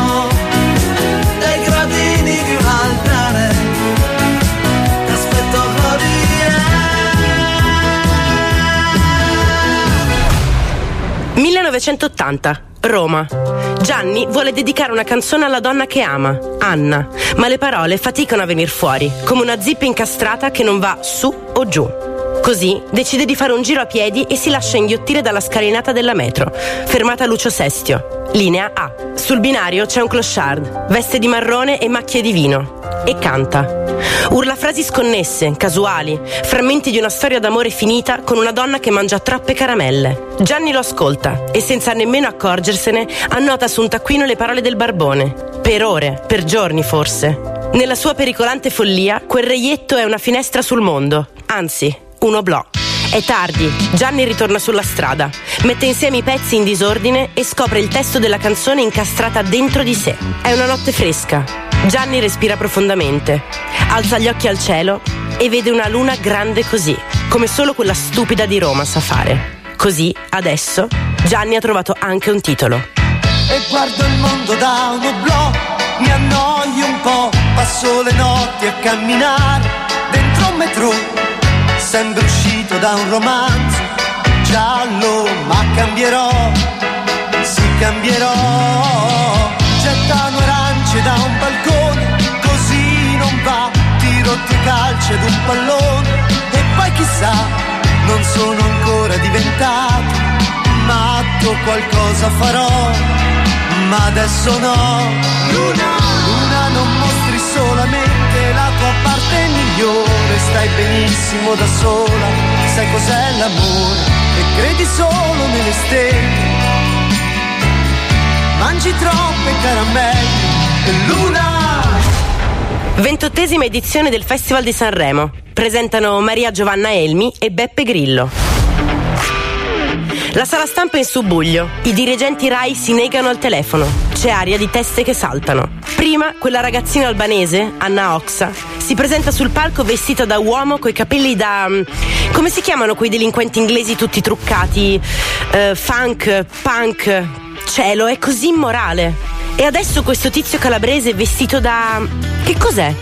dai gradini di un altare, t'aspetto Gloria. 1980, Roma. Gianni vuole dedicare una canzone alla donna che ama, Anna, ma le parole faticano a venir fuori, come una zip incastrata che non va su o giù. Così decide di fare un giro a piedi e si lascia inghiottire dalla scalinata della metro, fermata Lucio Sestio, linea A. Sul binario c'è un clochard, veste di marrone e macchie di vino, e canta. Urla frasi sconnesse, casuali, frammenti di una storia d'amore finita con una donna che mangia troppe caramelle. Gianni lo ascolta e senza nemmeno accorgersene annota su un taccuino le parole del barbone. Per ore, per giorni forse. Nella sua pericolante follia, quel reietto è una finestra sul mondo, anzi, un oblò. È tardi, Gianni ritorna sulla strada, mette insieme i pezzi in disordine e scopre il testo della canzone incastrata dentro di sé. È una notte fresca. Gianni respira profondamente, alza gli occhi al cielo e vede una luna grande così, come solo quella stupida di Roma sa fare. Così, adesso, Gianni ha trovato anche un titolo. e guardo il mondo da un oblò, mi annoio un po', passo le notti a camminare dentro un metro, sembra uscito da un romanzo giallo, ma cambierò, sì cambierò, gettano arance da un balcone, così non va, tiro due calci ad un pallone. E poi chissà, non sono ancora diventato matto, qualcosa farò, ma adesso no. Luna, Luna, non mostri solamente la tua parte migliore, stai benissimo da sola, sai cos'è l'amore e credi solo nelle stelle. Mangi troppe caramelle e Luna. Ventottesima edizione del Festival di Sanremo. Presentano Maria Giovanna Elmi e Beppe Grillo. La sala stampa è in subbuglio. I dirigenti Rai si negano al telefono. C'è aria di teste che saltano. Prima, quella ragazzina albanese, Anna Oxa, si presenta sul palco vestita da uomo coi capelli da. mm, come si chiamano quei delinquenti inglesi tutti truccati? Eh, funk, punk. Cielo, è così immorale. E adesso questo tizio calabrese vestito da. che cos'è?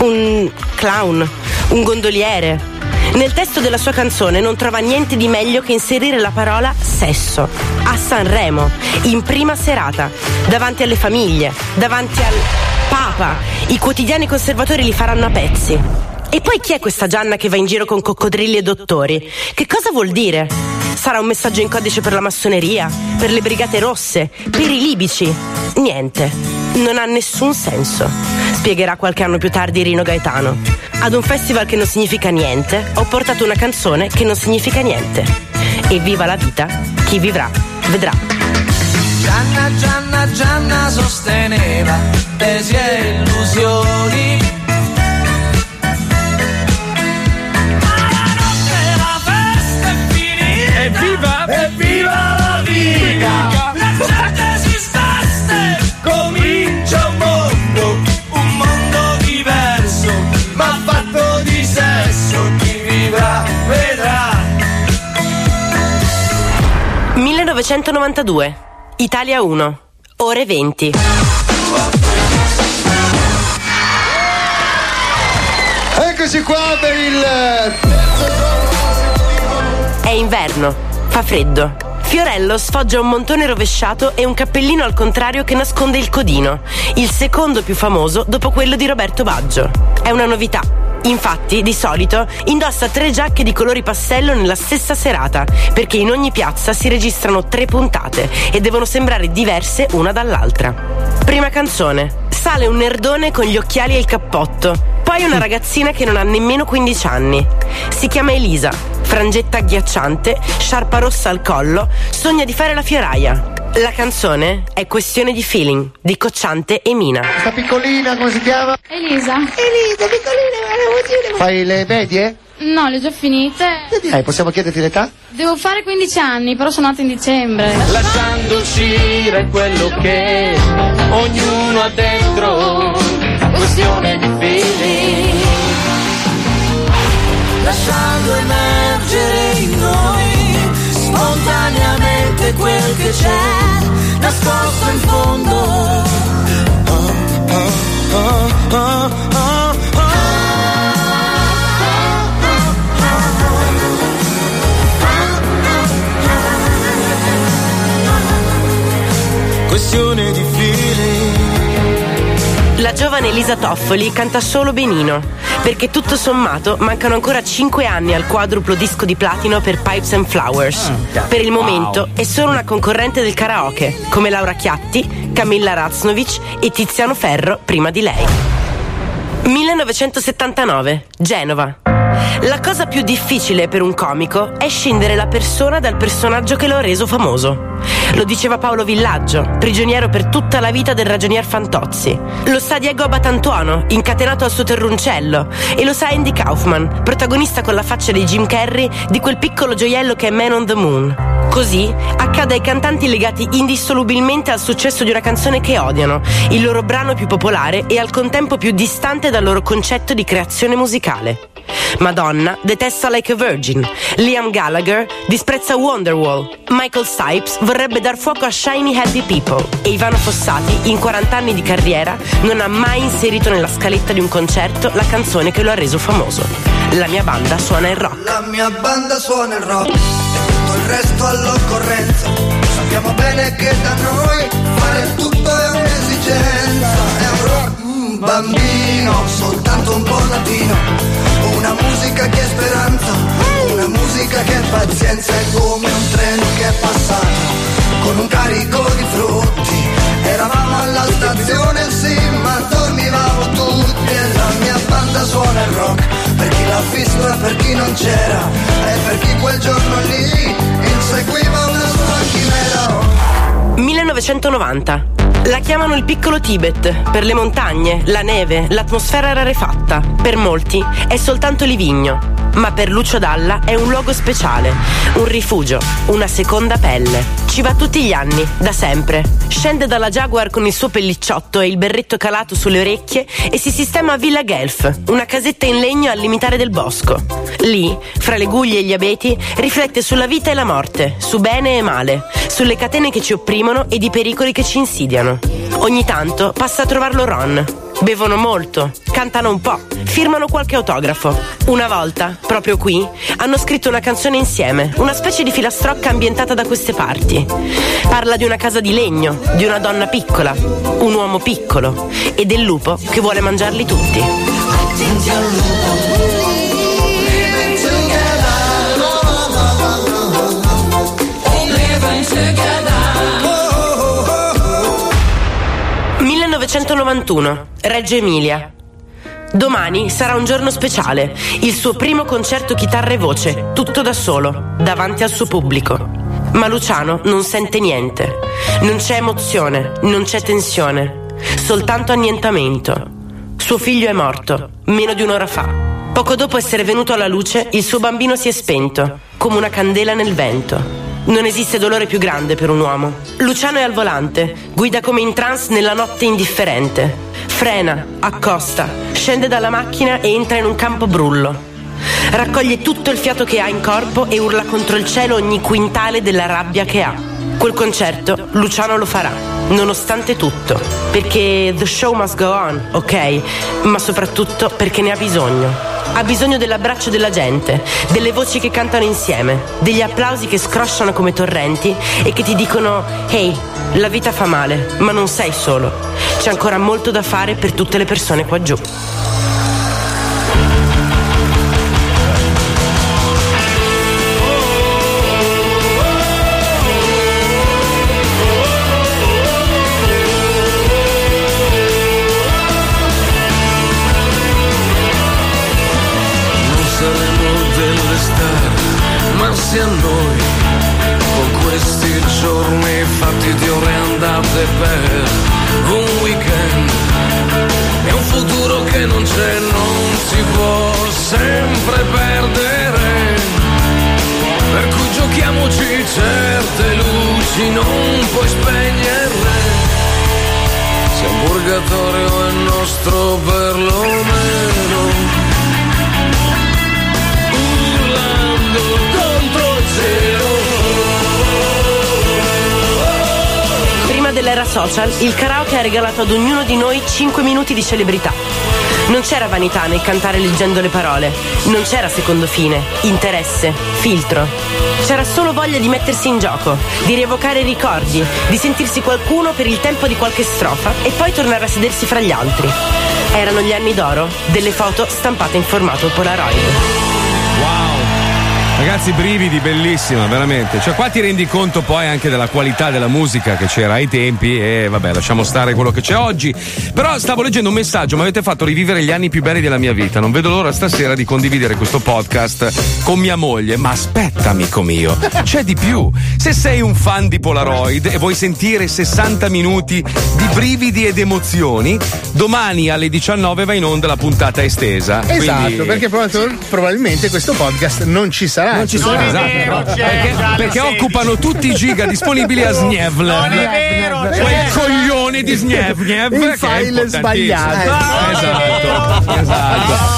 Un clown? Un gondoliere? Nel testo della sua canzone non trova niente di meglio che inserire la parola sesso a Sanremo, in prima serata, davanti alle famiglie, davanti al Papa. I quotidiani conservatori li faranno a pezzi. E poi chi è questa Gianna che va in giro con coccodrilli e dottori? Che cosa vuol dire? Sarà un messaggio in codice per la massoneria, per le brigate rosse, per i libici? Niente. Non ha nessun senso. Spiegherà qualche anno più tardi Rino Gaetano. Ad un festival che non significa niente, ho portato una canzone che non significa niente. E viva la vita, chi vivrà, vedrà. Gianna, Gianna, Gianna sosteneva tesi e illusioni. 1992. Italia 1. Ore 20. Eccoci qua per il È inverno, fa freddo. Fiorello sfoggia un montone rovesciato e un cappellino al contrario che nasconde il codino, il secondo più famoso dopo quello di Roberto Baggio. È una novità. Infatti, di solito, indossa tre giacche di colori passello nella stessa serata, perché in ogni piazza si registrano tre puntate e devono sembrare diverse una dall'altra. Prima canzone. Sale un nerdone con gli occhiali e il cappotto. Poi una (laughs) ragazzina che non ha nemmeno 15 anni. Si chiama Elisa, frangetta agghiacciante, sciarpa rossa al collo, sogna di fare la fioraia. La canzone è Questione di feeling di Cocciante e Mina. Questa piccolina, come si chiama? Elisa. Elisa, piccolina, Fai le medie? No, le ho già finite. Eh, possiamo chiederti l'età? Devo fare 15 anni, però sono nata in dicembre. Lasciando uscire quello che ognuno ha dentro, questione di feeling. Lasciando emergere in noi spontaneamente quel che c'è nascosto in fondo. Oh, oh, oh, Questione di feeling. La giovane Elisa Toffoli canta solo benino, perché tutto sommato mancano ancora 5 anni al quadruplo disco di platino per Pipes and Flowers. Per il momento è solo una concorrente del karaoke, come Laura Chiatti, Camilla Raznovic e Tiziano Ferro prima di lei. 1979, Genova. La cosa più difficile per un comico è scindere la persona dal personaggio che lo ha reso famoso. Lo diceva Paolo Villaggio, prigioniero per tutta la vita del ragionier Fantozzi. Lo sa Diego Abatantuono, incatenato al suo terruncello. E lo sa Andy Kaufman, protagonista con la faccia di Jim Carrey di quel piccolo gioiello che è Man on the Moon. Così accade ai cantanti legati indissolubilmente al successo di una canzone che odiano, il loro brano più popolare e al contempo più distante dal loro concetto di creazione musicale. Madonna detesta Like a Virgin, Liam Gallagher disprezza Wonderwall, Michael Sipes vorrebbe dar fuoco a Shiny Happy People e Ivano Fossati, in 40 anni di carriera, non ha mai inserito nella scaletta di un concerto la canzone che lo ha reso famoso. La mia banda suona il rock. La mia banda suona il rock e tutto il resto all'occorrenza. Sappiamo bene che da noi fare tutto è un'esigenza. È un rock mm, bambino, soltanto un po' latino. Una musica che è speranza, una musica che è pazienza. È come un treno che è passato con un carico di frutti. Eravamo alla stazione, sì, ma dormivamo tutti. E la mia banda suona il rock per chi l'ha visto e per chi non c'era. E per chi quel giorno lì inseguiva una sua chimera. 1990. La chiamano il piccolo Tibet per le montagne, la neve, l'atmosfera rarefatta. Per molti è soltanto Livigno, ma per Lucio Dalla è un luogo speciale, un rifugio, una seconda pelle. Ci va tutti gli anni, da sempre. Scende dalla Jaguar con il suo pellicciotto e il berretto calato sulle orecchie e si sistema a Villa Guelph, una casetta in legno al limitare del bosco. Lì, fra le guglie e gli abeti, riflette sulla vita e la morte, su bene e male, sulle catene che ci opprimono ed i pericoli che ci insidiano. Ogni tanto passa a trovarlo Ron. Bevono molto, cantano un po', firmano qualche autografo. Una volta, proprio qui, hanno scritto una canzone insieme, una specie di filastrocca ambientata da queste parti. Parla di una casa di legno, di una donna piccola, un uomo piccolo e del lupo che vuole mangiarli tutti. Together. 1991, Reggio Emilia. Domani sarà un giorno speciale, il suo primo concerto chitarra e voce, tutto da solo, davanti al suo pubblico. Ma Luciano non sente niente. Non c'è emozione, non c'è tensione, soltanto annientamento. Suo figlio è morto, meno di un'ora fa. Poco dopo essere venuto alla luce, il suo bambino si è spento, come una candela nel vento. Non esiste dolore più grande per un uomo. Luciano è al volante, guida come in trance nella notte indifferente. Frena, accosta, scende dalla macchina e entra in un campo brullo. Raccoglie tutto il fiato che ha in corpo e urla contro il cielo ogni quintale della rabbia che ha. Quel concerto Luciano lo farà, nonostante tutto, perché the show must go on, ok? Ma soprattutto perché ne ha bisogno. Ha bisogno dell'abbraccio della gente, delle voci che cantano insieme, degli applausi che scrosciano come torrenti e che ti dicono Hey, la vita fa male, ma non sei solo. C'è ancora molto da fare per tutte le persone qua giù. Social, il karaoke ha regalato ad ognuno di noi 5 minuti di celebrità. Non c'era vanità nel cantare leggendo le parole, non c'era secondo fine, interesse, filtro. C'era solo voglia di mettersi in gioco, di rievocare ricordi, di sentirsi qualcuno per il tempo di qualche strofa e poi tornare a sedersi fra gli altri. Erano gli anni d'oro delle foto stampate in formato Polaroid. Ragazzi, brividi, bellissima, veramente. Cioè, qua ti rendi conto poi anche della qualità della musica che c'era ai tempi e vabbè, lasciamo stare quello che c'è oggi. Però stavo leggendo un messaggio, mi avete fatto rivivere gli anni più belli della mia vita. Non vedo l'ora stasera di condividere questo podcast con mia moglie. Ma aspetta, amico mio, c'è di più. Se sei un fan di Polaroid e vuoi sentire 60 minuti di brividi ed emozioni, domani alle 19 va in onda la puntata estesa. Esatto, Quindi- perché prob- probabilmente questo podcast non ci sarà. Non ci sarà, esatto. perché, perché occupano tutti i giga disponibili a Snevl. Non è vero, Quel coglione di Snevl. Il file sbagliato. Esatto. esatto.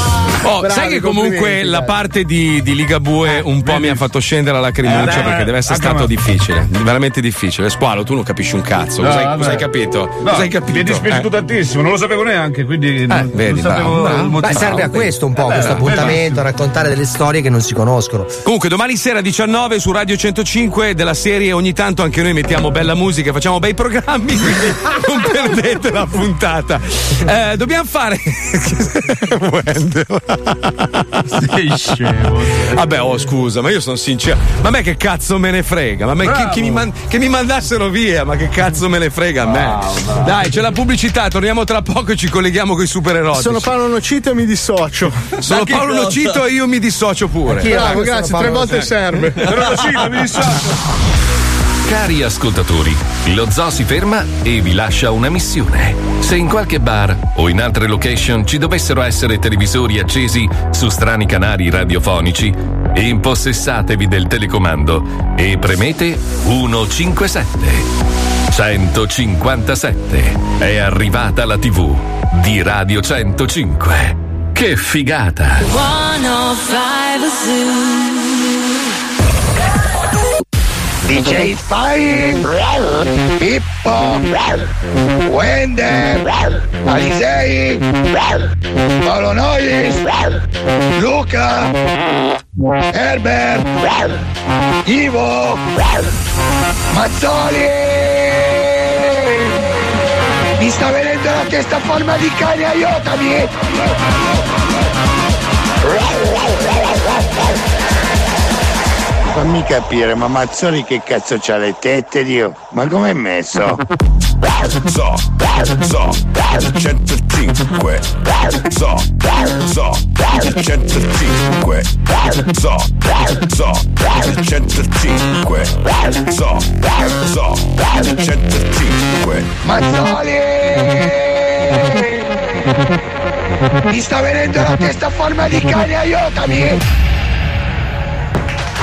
Oh, Bravi, sai che comunque la parte di, di Ligabue un po' mi ha fatto scendere la lacrimuccia Eh, perché deve essere stato a difficile, veramente difficile. Squalo, tu non capisci un cazzo. No, Cosa hai, vabbè. cosa hai capito? No, cosa hai capito? Mi è dispiaciuto Eh. tantissimo, non lo sapevo neanche, quindi non, vedi, non sapevo bravo, il motivo. Beh, serve a questo un po', Eh, questo appuntamento, raccontare delle storie che non si conoscono. Comunque, domani sera 19 su Radio 105 della serie ogni tanto anche noi mettiamo bella musica, facciamo bei programmi, (laughs) quindi non perdete la puntata. Eh, dobbiamo fare. (laughs) (laughs) (laughs) Sei scemo. Vabbè, oh scusa, ma io sono sincero. Ma a me che cazzo me ne frega? Ma a me che, che mi man- che mi mandassero via, ma che cazzo me ne frega a me? Dai, c'è la pubblicità, torniamo tra poco e ci colleghiamo con i super eroi. Sono Paolo Nocito e mi dissocio. Sono Paolo Nocito e io mi dissocio pure. Bravo, grazie, tre volte serve. Cari ascoltatori, lo zoo si ferma e vi lascia una missione. Se in qualche bar o in altre location ci dovessero essere televisori accesi su strani canali radiofonici, impossessatevi del telecomando e premete 157. 157. È arrivata la TV di Radio 105. Che figata! 105 Zoo. DJ Spy, Pippo, Wender, Alisei, Paolo Noyes, Luca, Herbert, Ivo, Mazzoli. Mi sta venendo la testa a forma di cane, aiutami! Fammi capire, ma Mazzoli che cazzo c'ha le tette, Dio? Ma com'è messo? so, so, 105, so, so, 105, so, so, 105, so, so, 105. Mazzoli! Mi sta venendo la testa a forma di cane, aiutami!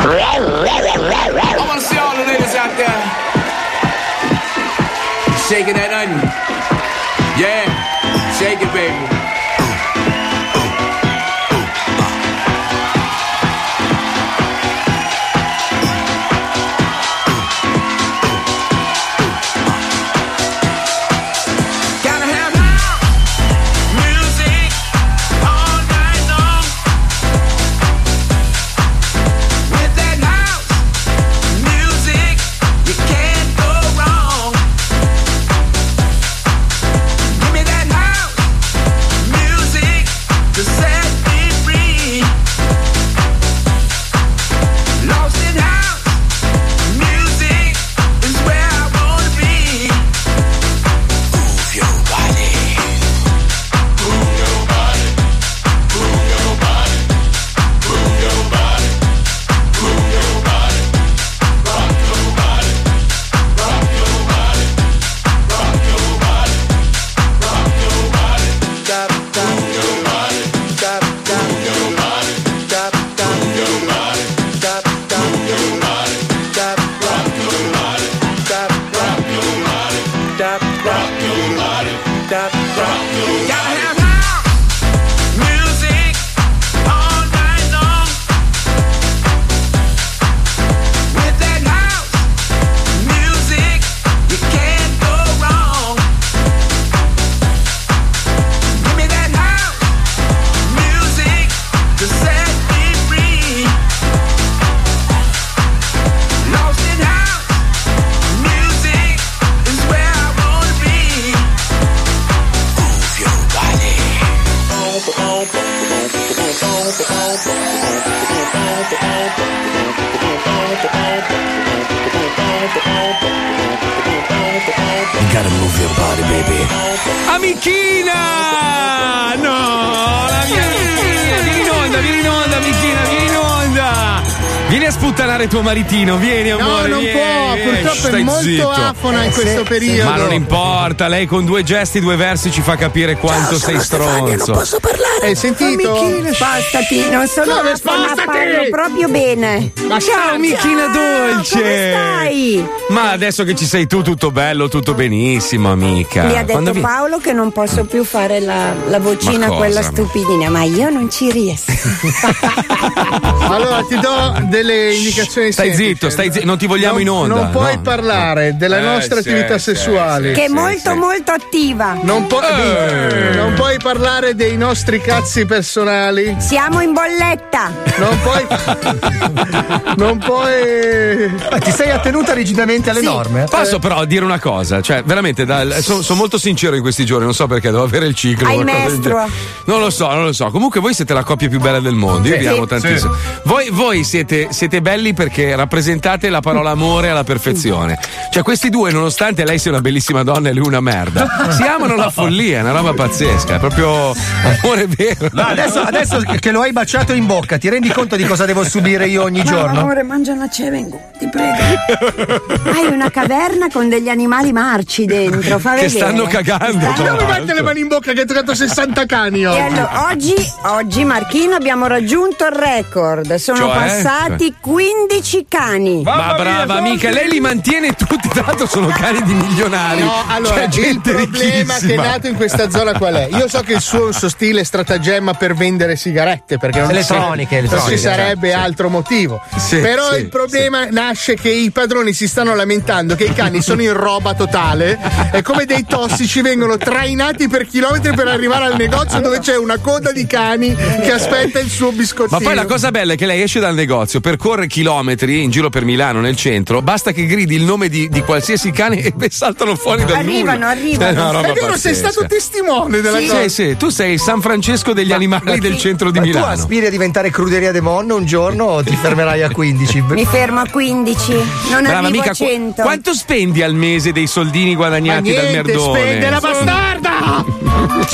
I wanna see all the ladies out there shaking that onion. Yeah, shake it, baby. Maritino, vieni No, amore. non vieni, può, vieni. purtroppo è molto zitto. afona in questo periodo. Ma non importa, lei con due gesti, due versi ci fa capire quanto sei stronzo. Hai sentito? Spostati, non sono Come spostati? parlo proprio bene. Ma ciao, amichina dolce! Come stai? Ma adesso che ci sei tu, tutto bello, tutto benissimo, amica. Mi ha detto Quando vi- Paolo che non posso più fare la, la vocina cosa? quella stupidina, ma io non ci riesco. (laughs) Allora ti do delle indicazioni Stai semplici. zitto, stai zitto, non ti vogliamo Non- in onda. Non puoi no. parlare delle Eh, nostre sì, attività sì, sessuali. che è molto molto attiva. Non, pu- Eh. non puoi parlare dei nostri cazzi personali. Siamo in bolletta. Non puoi. non puoi. Ti sei attenuta rigidamente alle norme? Posso però dire una cosa, cioè veramente sono molto sincero in questi giorni, non so perché devo avere il ciclo. Hai mestro. genere. Non lo so, non lo so. Comunque voi siete la coppia più bella del mondo, io Sì. vi amo Sì. tantissimo. Voi, voi siete, siete belli perché rappresentate la parola amore alla perfezione. Cioè questi due, nonostante lei sia una bellissima donna e lui una merda, si amano la follia, è una roba pazzesca, è proprio amore vero. Adesso, adesso che lo hai baciato in bocca, ti rendi conto di cosa devo subire io ogni Ma, giorno? amore, mangia una cevengo, ti prego. Hai una caverna con degli animali marci dentro, fa Che vedere. stanno cagando. Non tra mi mette le mani in bocca che hai toccato 60 cani E oggi. allora, oggi, oggi, Marchino, abbiamo raggiunto il record. Sono Cioè? passati 15 cani. Ma brava amica, lei li mantiene tutti, tra l'altro sono cani di milionari. No, allora Cioè, il gente problema che è nato in questa zona qual è? Io so che il suo, suo stile è stratagemma per vendere sigarette perché non, Elettroniche, non elettroniche, ci sarebbe sì. altro motivo. Sì, Però sì, il problema nasce che i padroni si stanno lamentando che i cani sono in roba totale e come dei tossici vengono trainati per chilometri per arrivare al negozio dove c'è una coda di cani che aspetta il suo biscottino. Ma poi la cosa bella è che lei esce dal negozio per percorre chilometri in giro per Milano nel centro, basta che gridi il nome di, di qualsiasi cane e beh, saltano fuori dal Arrivano, nulla. arrivano. È una roba È vero, sei stato testimone della Sì, cosa. sì, sì, tu sei il San Francesco degli animali del centro di Ma tu Milano. aspiri a diventare Cruderia de Mon un giorno o ti fermerai a 15? (laughs) Mi fermo a 15, non Brava arrivo amica, a qu- 100. quanto spendi al mese dei soldini guadagnati dal Niente, merdone? spende la bastarda!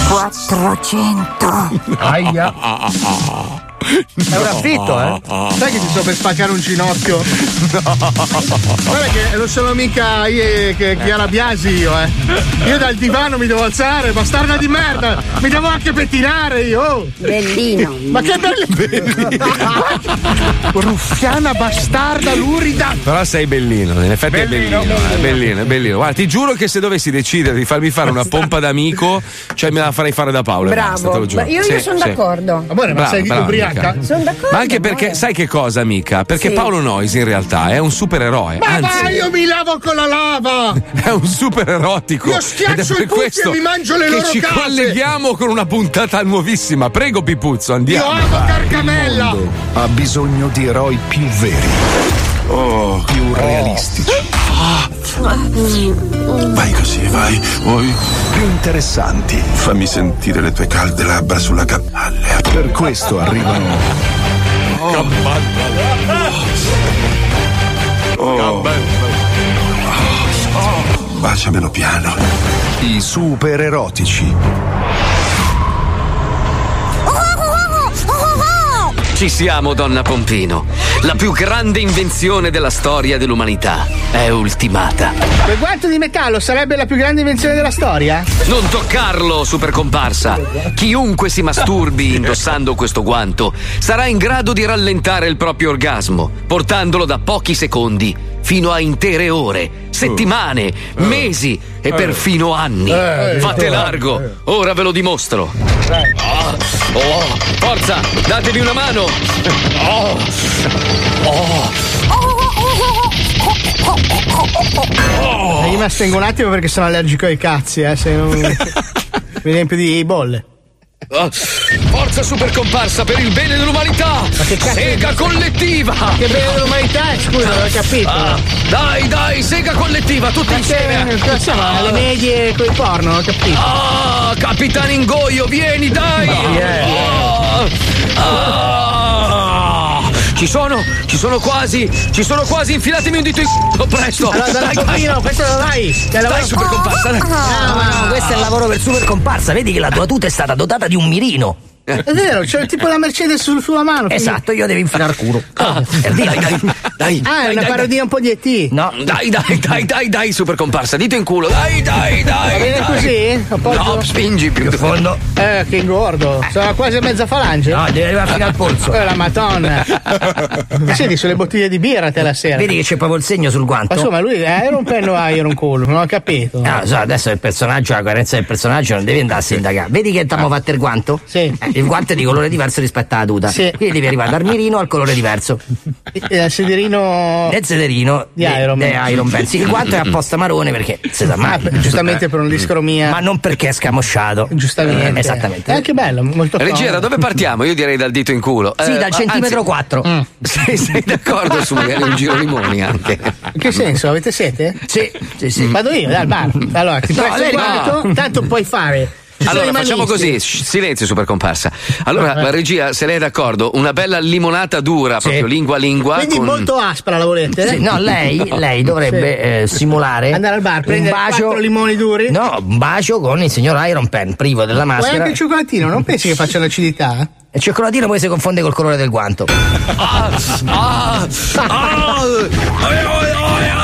400. Aia. (laughs) È un affitto, eh? Sai che ti sto per spaccare un ginocchio? Guarda che non sono mica io che Chiara Biasi io, eh. Io dal divano mi devo alzare, bastarda di merda! Mi devo anche pettinare io! oh. Bellino. Ma che bello! Ruffiana bastarda lurida! Però sei bellino, in effetti Bellino, è bellino, è bellino, è bellino. Guarda, ti giuro che se dovessi decidere di farmi fare una pompa d'amico, cioè me la farei fare da Paolo. basta, te lo Bravo. giuro. Ma io, Sì, io sono sì. d'accordo. Amore, ma Brava, sei brava, ubriaca? Amica. Sono d'accordo. Ma anche perché, sai che cosa, amica? Perché Sì. Paolo Nois in realtà è un supereroe. Ma Anzi, vai, io mi lavo con la lava! (laughs) è un super erotico. Io schiaccio Ed è per i putti questo e mi mangio le che loro ci case. colleghiamo con una puntata nuovissima. Prego, Pipuzzo, Io andiamo. amo Carcamella! Ha bisogno di eroi più veri. Oh, più realistici. Vai così, vai. Vuoi? Più interessanti. Fammi sentire le tue calde labbra sulla cappella. Per questo arrivano Oh. Baciamelo piano. i super erotici. Ci siamo, donna Pompino. La più grande invenzione della storia dell'umanità è ultimata. Quel guanto di metallo sarebbe la più grande invenzione della storia? Non toccarlo, super comparsa. Chiunque si masturbi indossando questo guanto sarà in grado di rallentare il proprio orgasmo, portandolo da pochi secondi fino a intere ore, settimane, mesi e perfino anni. Eh, Fate eh, largo, ora ve lo dimostro. Ah, oh, forza, datevi una mano. Oh, oh. Eh, Io mi astengo un attimo perché sono allergico ai cazzi, eh. Se non... (laughs) mi riempio di bolle. Ah, Forza super comparsa per il bene dell'umanità! Sega collettiva! Che bene dell'umanità, scusa, non ho capito. Ah, dai, dai, sega collettiva, tutti insieme! Cosa siamo alle medie con i porno, ho capito. Ah, Capitano Ingoio, vieni, dai! Ah, ah. Ci sono, ci sono quasi, ci sono quasi, infilatemi un dito in c***o, presto! Allora, dai, dai, Pompino, questo lo dai! Che Dai, super comparsa, dai! Ah, ma questo è il lavoro per super comparsa. Vedi che la tua tuta è stata dotata di un mirino. È vero, c'è tipo la Mercedes sul- sulla mano. Esatto, io devo infilare il culo. Ah, dai, dai, dai! Ah, è una dai, parodia un po' di ET. No. Dai, dai, dai, dai, dai, super comparsa, dito in culo, dai, dai, dai! Va bene dai. così? Appoggio? No, spingi più. In fondo. Eh, che ingordo. Sono quasi a mezza falange. No, devi arrivare fino al polso. Eh, la madonna. (laughs) Ma Senti, sulle bottiglie di birra te la sera. Vedi che c'è proprio il segno sul guanto. Ma insomma, lui eh, era un penno a Iron Cool, non ho capito. Ah, so, adesso il personaggio, la coerenza del personaggio non devi andare a sindacare. Vedi che t'abbiamo fatto il guanto? Sì. Eh, il guanto è di colore diverso rispetto alla tuta. Sì. Quindi devi arrivare dal mirino al colore diverso. Eh, Il sederino. Del sederino Di Iron Man. di Iron Man. Sì, il guanto è apposta marrone perché si sa mai. Ah, giustamente per un'iscromia. Ma non perché è scamosciato. Giustamente. Eh, esattamente. È anche bello, molto Regia, da comodo. dove partiamo? Io direi dal dito in culo. Sì, Eh, dal centimetro anzi, 4. Sei, sei d'accordo su magari un giro limoni anche? In che senso? Avete sete? Sì, sì, sì. Vado io, dai, al bar. Allora, ti No, presto lei no. tanto puoi fare. Allora facciamo così, silenzio super comparsa. Allora, la regia, se lei è d'accordo, una bella limonata dura, proprio lingua a lingua. Quindi con... molto aspra la volete? Sì, no, lei, lei dovrebbe eh, simulare Andare al bar, un prendere bacio, quattro limoni duri. No, un bacio con il signor Iron Pen, privo della Vuoi maschera. anche il cioccolatino? Non pensi che faccia l'acidità? E il cioccolatino poi si confonde col colore del guanto. Ah, ah, ah, (laughs) Adesso.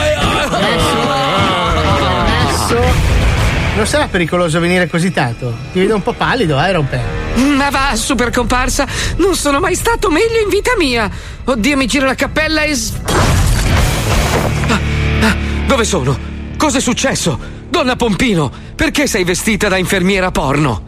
Non sarà pericoloso venire così tanto? Ti vedo un po' pallido, eh, Iron Pen. Ma va, super comparsa, non sono mai stato meglio in vita mia. Oddio, mi giro la cappella e. Ah, ah, dove sono? Cos'è successo? Donna Pompino, perché sei vestita da infermiera porno?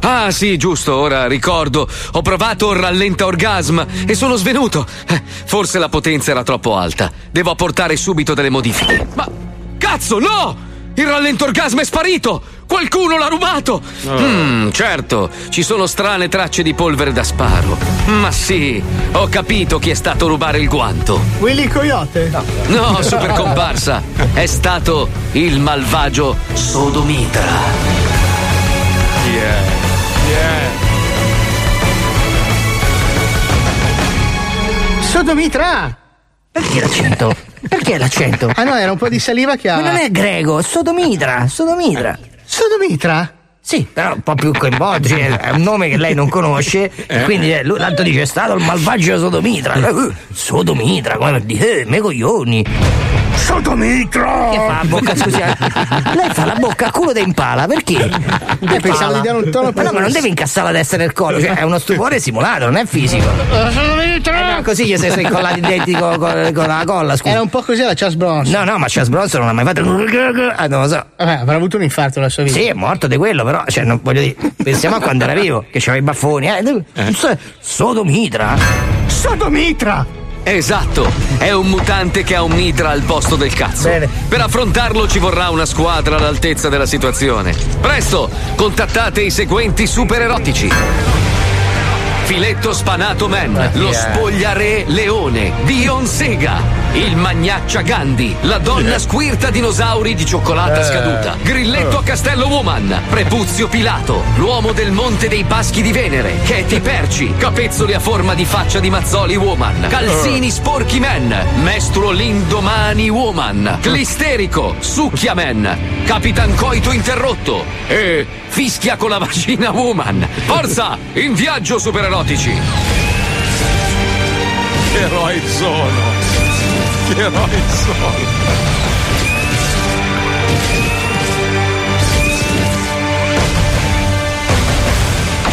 Ah, sì, giusto, ora ricordo. Ho provato il rallenta orgasm e sono svenuto. Eh, forse la potenza era troppo alta. Devo apportare subito delle modifiche. Ma. Cazzo, no! Il rallento orgasmo è sparito! Qualcuno l'ha rubato! Mm, certo, ci sono strane tracce di polvere da sparo. Ma sì, ho capito chi è stato a rubare il guanto. Willy Coyote? No, super comparsa. È stato il malvagio Sodomitra. Yeah. Yeah. Sodomitra! Perché l'accento? Perché l'accento? Ah no, era un po' di saliva che ha. Ma non è greco, sodomitra, sodomitra. Sodomitra? Sì, però un po' più coinvolto, cioè, è un nome che lei non conosce, Eh. quindi eh, lui tanto dice è stato il malvagio sodomitra. Eh, sodomitra, come per dire, eh, me coglioni. Sodomitra! Che fa a bocca, scusi? eh? Lei fa la bocca a culo da impala, perché? Che pensavo di dare un tono Ma no, ma non deve incassare la testa nel collo, cioè è uno stupore simulato, non è fisico. Eh, no, così gli sei incollati i denti con, con- con la colla, scusa. Era un po' così la Charles Bronson. No, no, ma Charles Bronson non ha mai fatto. Ah, non lo so. Vabbè, avrà avuto un infarto nella sua vita. Sì, è morto di quello, però, cioè, non voglio dire, pensiamo a quando era vivo, che c'aveva i baffoni, eh. So- Sodomitra? Sodomitra! Esatto, è un mutante che ha un mitra al posto del cazzo. Per affrontarlo ci vorrà una squadra all'altezza della situazione. Presto, contattate i seguenti super erotici. Filetto Spanato Man, lo spogliare leone, Dion Sega, il magnaccia Gandhi, la donna squirta dinosauri di cioccolata Eh. scaduta, Grilletto a Castello Woman, Prepuzio Pilato, l'uomo del Monte dei Paschi di Venere, Katy Perci, capezzoli a forma di faccia di Mazzoli Woman, Calzini Sporchi Man, Mestruo Lindomani Woman, Clisterico, Succhia Man, Capitan Coito Interrotto. E Fischia con la vagina Woman. Forza, in viaggio super erotici. Che eroi sono! Che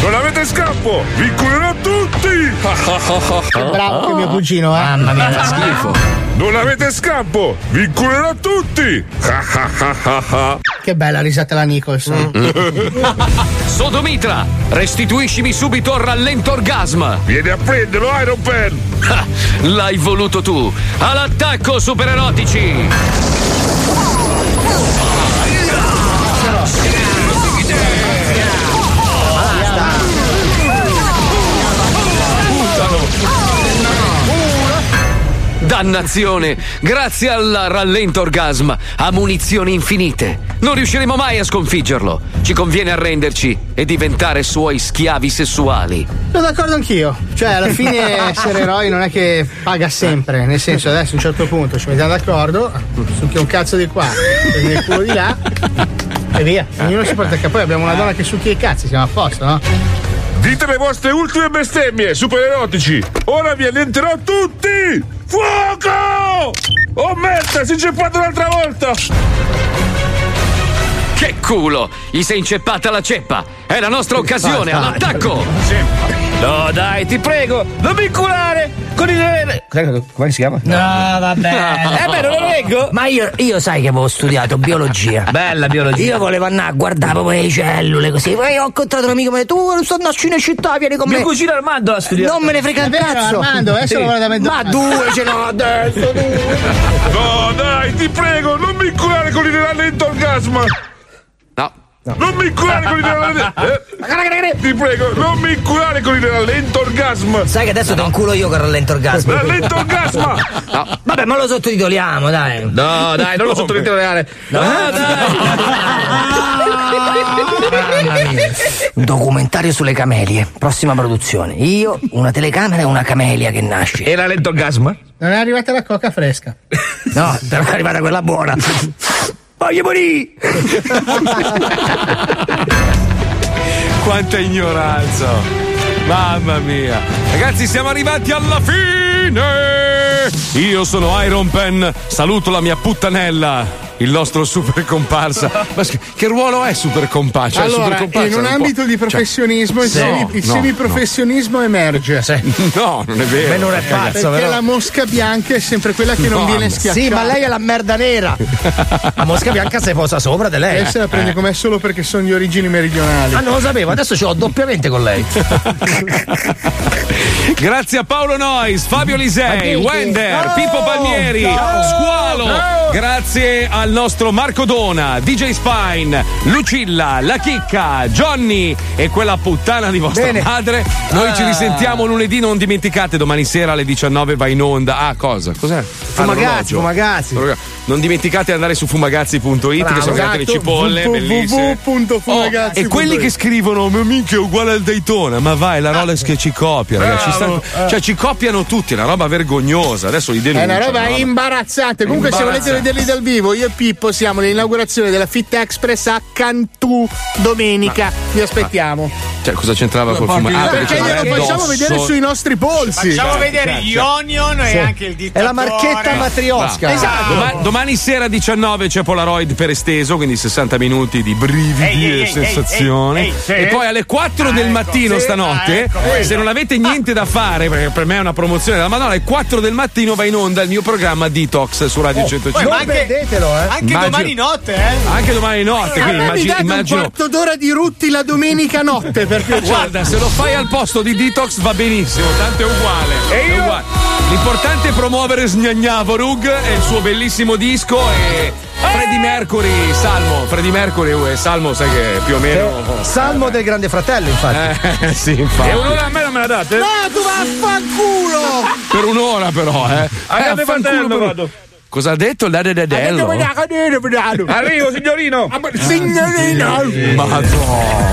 Non avete scampo! Vi inculerò tutti! (laughs) Bravo che mio cugino, eh. Mamma mia, fa schifo. Non avete scampo! Vi inculerò tutti! (laughs) Che bella risata la Nicholson. (laughs) Sodomitra, restituiscimi subito il rallento orgasma. Vieni a prenderlo, Iron Pen! L'hai voluto tu. All'attacco super Dannazione! Grazie al rallento orgasma ha munizioni infinite. Non riusciremo mai a sconfiggerlo. Ci conviene arrenderci e diventare suoi schiavi sessuali. Sono d'accordo anch'io. Cioè, alla (laughs) fine essere eroi non è che paga sempre. Nel senso, adesso a un certo punto ci mettiamo d'accordo, succhia un cazzo di qua, prendi il culo di là e via. Ognuno si porta a capo. Poi abbiamo una donna che succhia i cazzi, siamo a posto, no? Dite le vostre ultime bestemmie, super erotici! Ora vi allenterò tutti! Fuoco! Oh merda, si è inceppato un'altra volta! Che culo! Gli sei inceppata la ceppa! È la nostra occasione, all'attacco! No, dai, ti prego, non mi inculare con il. Come si chiama? No, vabbè. Eh beh, non lo leggo. Ma io, io sai che avevo studiato biologia. Bella biologia. Io volevo andare a guardare proprio le cellule così. Poi ho incontrato un amico e mi ha detto: Tu sto nascendo in città, vieni con me. Mio cugino Armando ha studiato. Non me ne frega vero, cazzo. Armando, adesso Sì. lavora da Ma McDonald's. due ce n'ho adesso. No, dai, ti prego, non mi inculare con il rallento orgasma! No. Non mi inculare con il rallento. Eh? Ti prego, non mi inculare con il rallento orgasma! Sai che adesso ti inculo io con rallento orgasmo. Rallento orgasma! No. Vabbè, ma lo sottotitoliamo, dai. No, dai, non lo sottotitolare. No, Mamma mia. Un documentario sulle camelie, prossima produzione. Io, una telecamera e una camelia che nasce. E rallento orgasma? Non è arrivata la coca fresca. No, però è arrivata quella buona. Voglio morire! (laughs) Quanta ignoranza! Mamma mia! Ragazzi, siamo arrivati alla fine! Io sono Iron Pen, saluto la mia puttanella, il nostro super comparsa. (laughs) Ma che ruolo è super comparsa? Cioè, super allora, comparsa in un non può- ambito di cioè- professionismo il, Sì. semi- No, il no, semiprofessionismo emerge. (laughs) No, non è vero. Beh, non è pazzo, Perché però. la mosca bianca è sempre quella che non No, viene ma- schiacciata. Sì, ma lei è la merda nera. (laughs) La mosca bianca si posa sopra di lei. Lei se la prende com'è solo perché sono di origini meridionali. Ah, non lo sapevo, adesso ce l'ho doppiamente con lei. Grazie a Paolo Nois, Fabio Lisei, Wender, Pippo Palmieri, Squalo. Grazie a al nostro Marco Dona, DJ Spine, Lucilla, La Chicca, Johnny e quella puttana di vostra Bene. madre. Noi Ah. ci risentiamo lunedì, non dimenticate, domani sera alle 19 va in onda. Ah, cosa? Cos'è? Fumagazzi, Ah, Fumagazzi. l'orologio. Non dimenticate di andare su fumagazzi.it che Bravo, sono arrivate le esatto. cipolle, bellissime. www.fumagazzi.it. e quelli che scrivono ma minchia è uguale al Daytona ma vai la Rolex che ci copia ragazzi stanno- eh. cioè ci copiano tutti è una roba vergognosa adesso li È denuncio una roba imbarazzante. Comunque, se volete Imbarazzante. vederli dal vivo, io e Pippo siamo all'inaugurazione della Fit Express a Cantù domenica. Vi aspettiamo. cioè cosa c'entrava col fumo ah, perché ce l'aveva glielo facciamo addosso. vedere sui nostri polsi. Facciamo vedere gli onion Sì. e anche il dittatore. È la marchetta matriosca. Bravo. Doma- domani sera 19 c'è Polaroid per esteso, quindi 60 minuti di brividi Ehi, e ehi, sensazioni. ehi, ehi, sì. E poi alle 4 del mattino sì, stanotte, ah, ecco, se non avete niente da fare, perché per me è una promozione della Madonna, alle 4 del mattino va in onda il mio programma Detox su Radio 105. Poi, ma anche, Perdetelo, eh. Anche Immagino- domani notte, eh. Anche domani notte, A quindi immagino, date un immagino quarto d'ora di rutti la domenica notte per piacere. Guarda, se lo fai al posto di Detox va benissimo, tanto è uguale. È uguale. L'importante è promuovere Snagnavorug e il suo bellissimo disco e Freddie Mercury, Salmo. Freddie Mercury e Salmo, sai che più o meno. Salmo del Grande Fratello, infatti. Eh, sì, infatti. E un'ora a me non me la date? No, tu vaffanculo! Per un'ora però, eh. A Eh, grande affanculo fratello per- vado. Cosa ha detto? La dedello? Arrivo, signorino. Signorino! Madonna.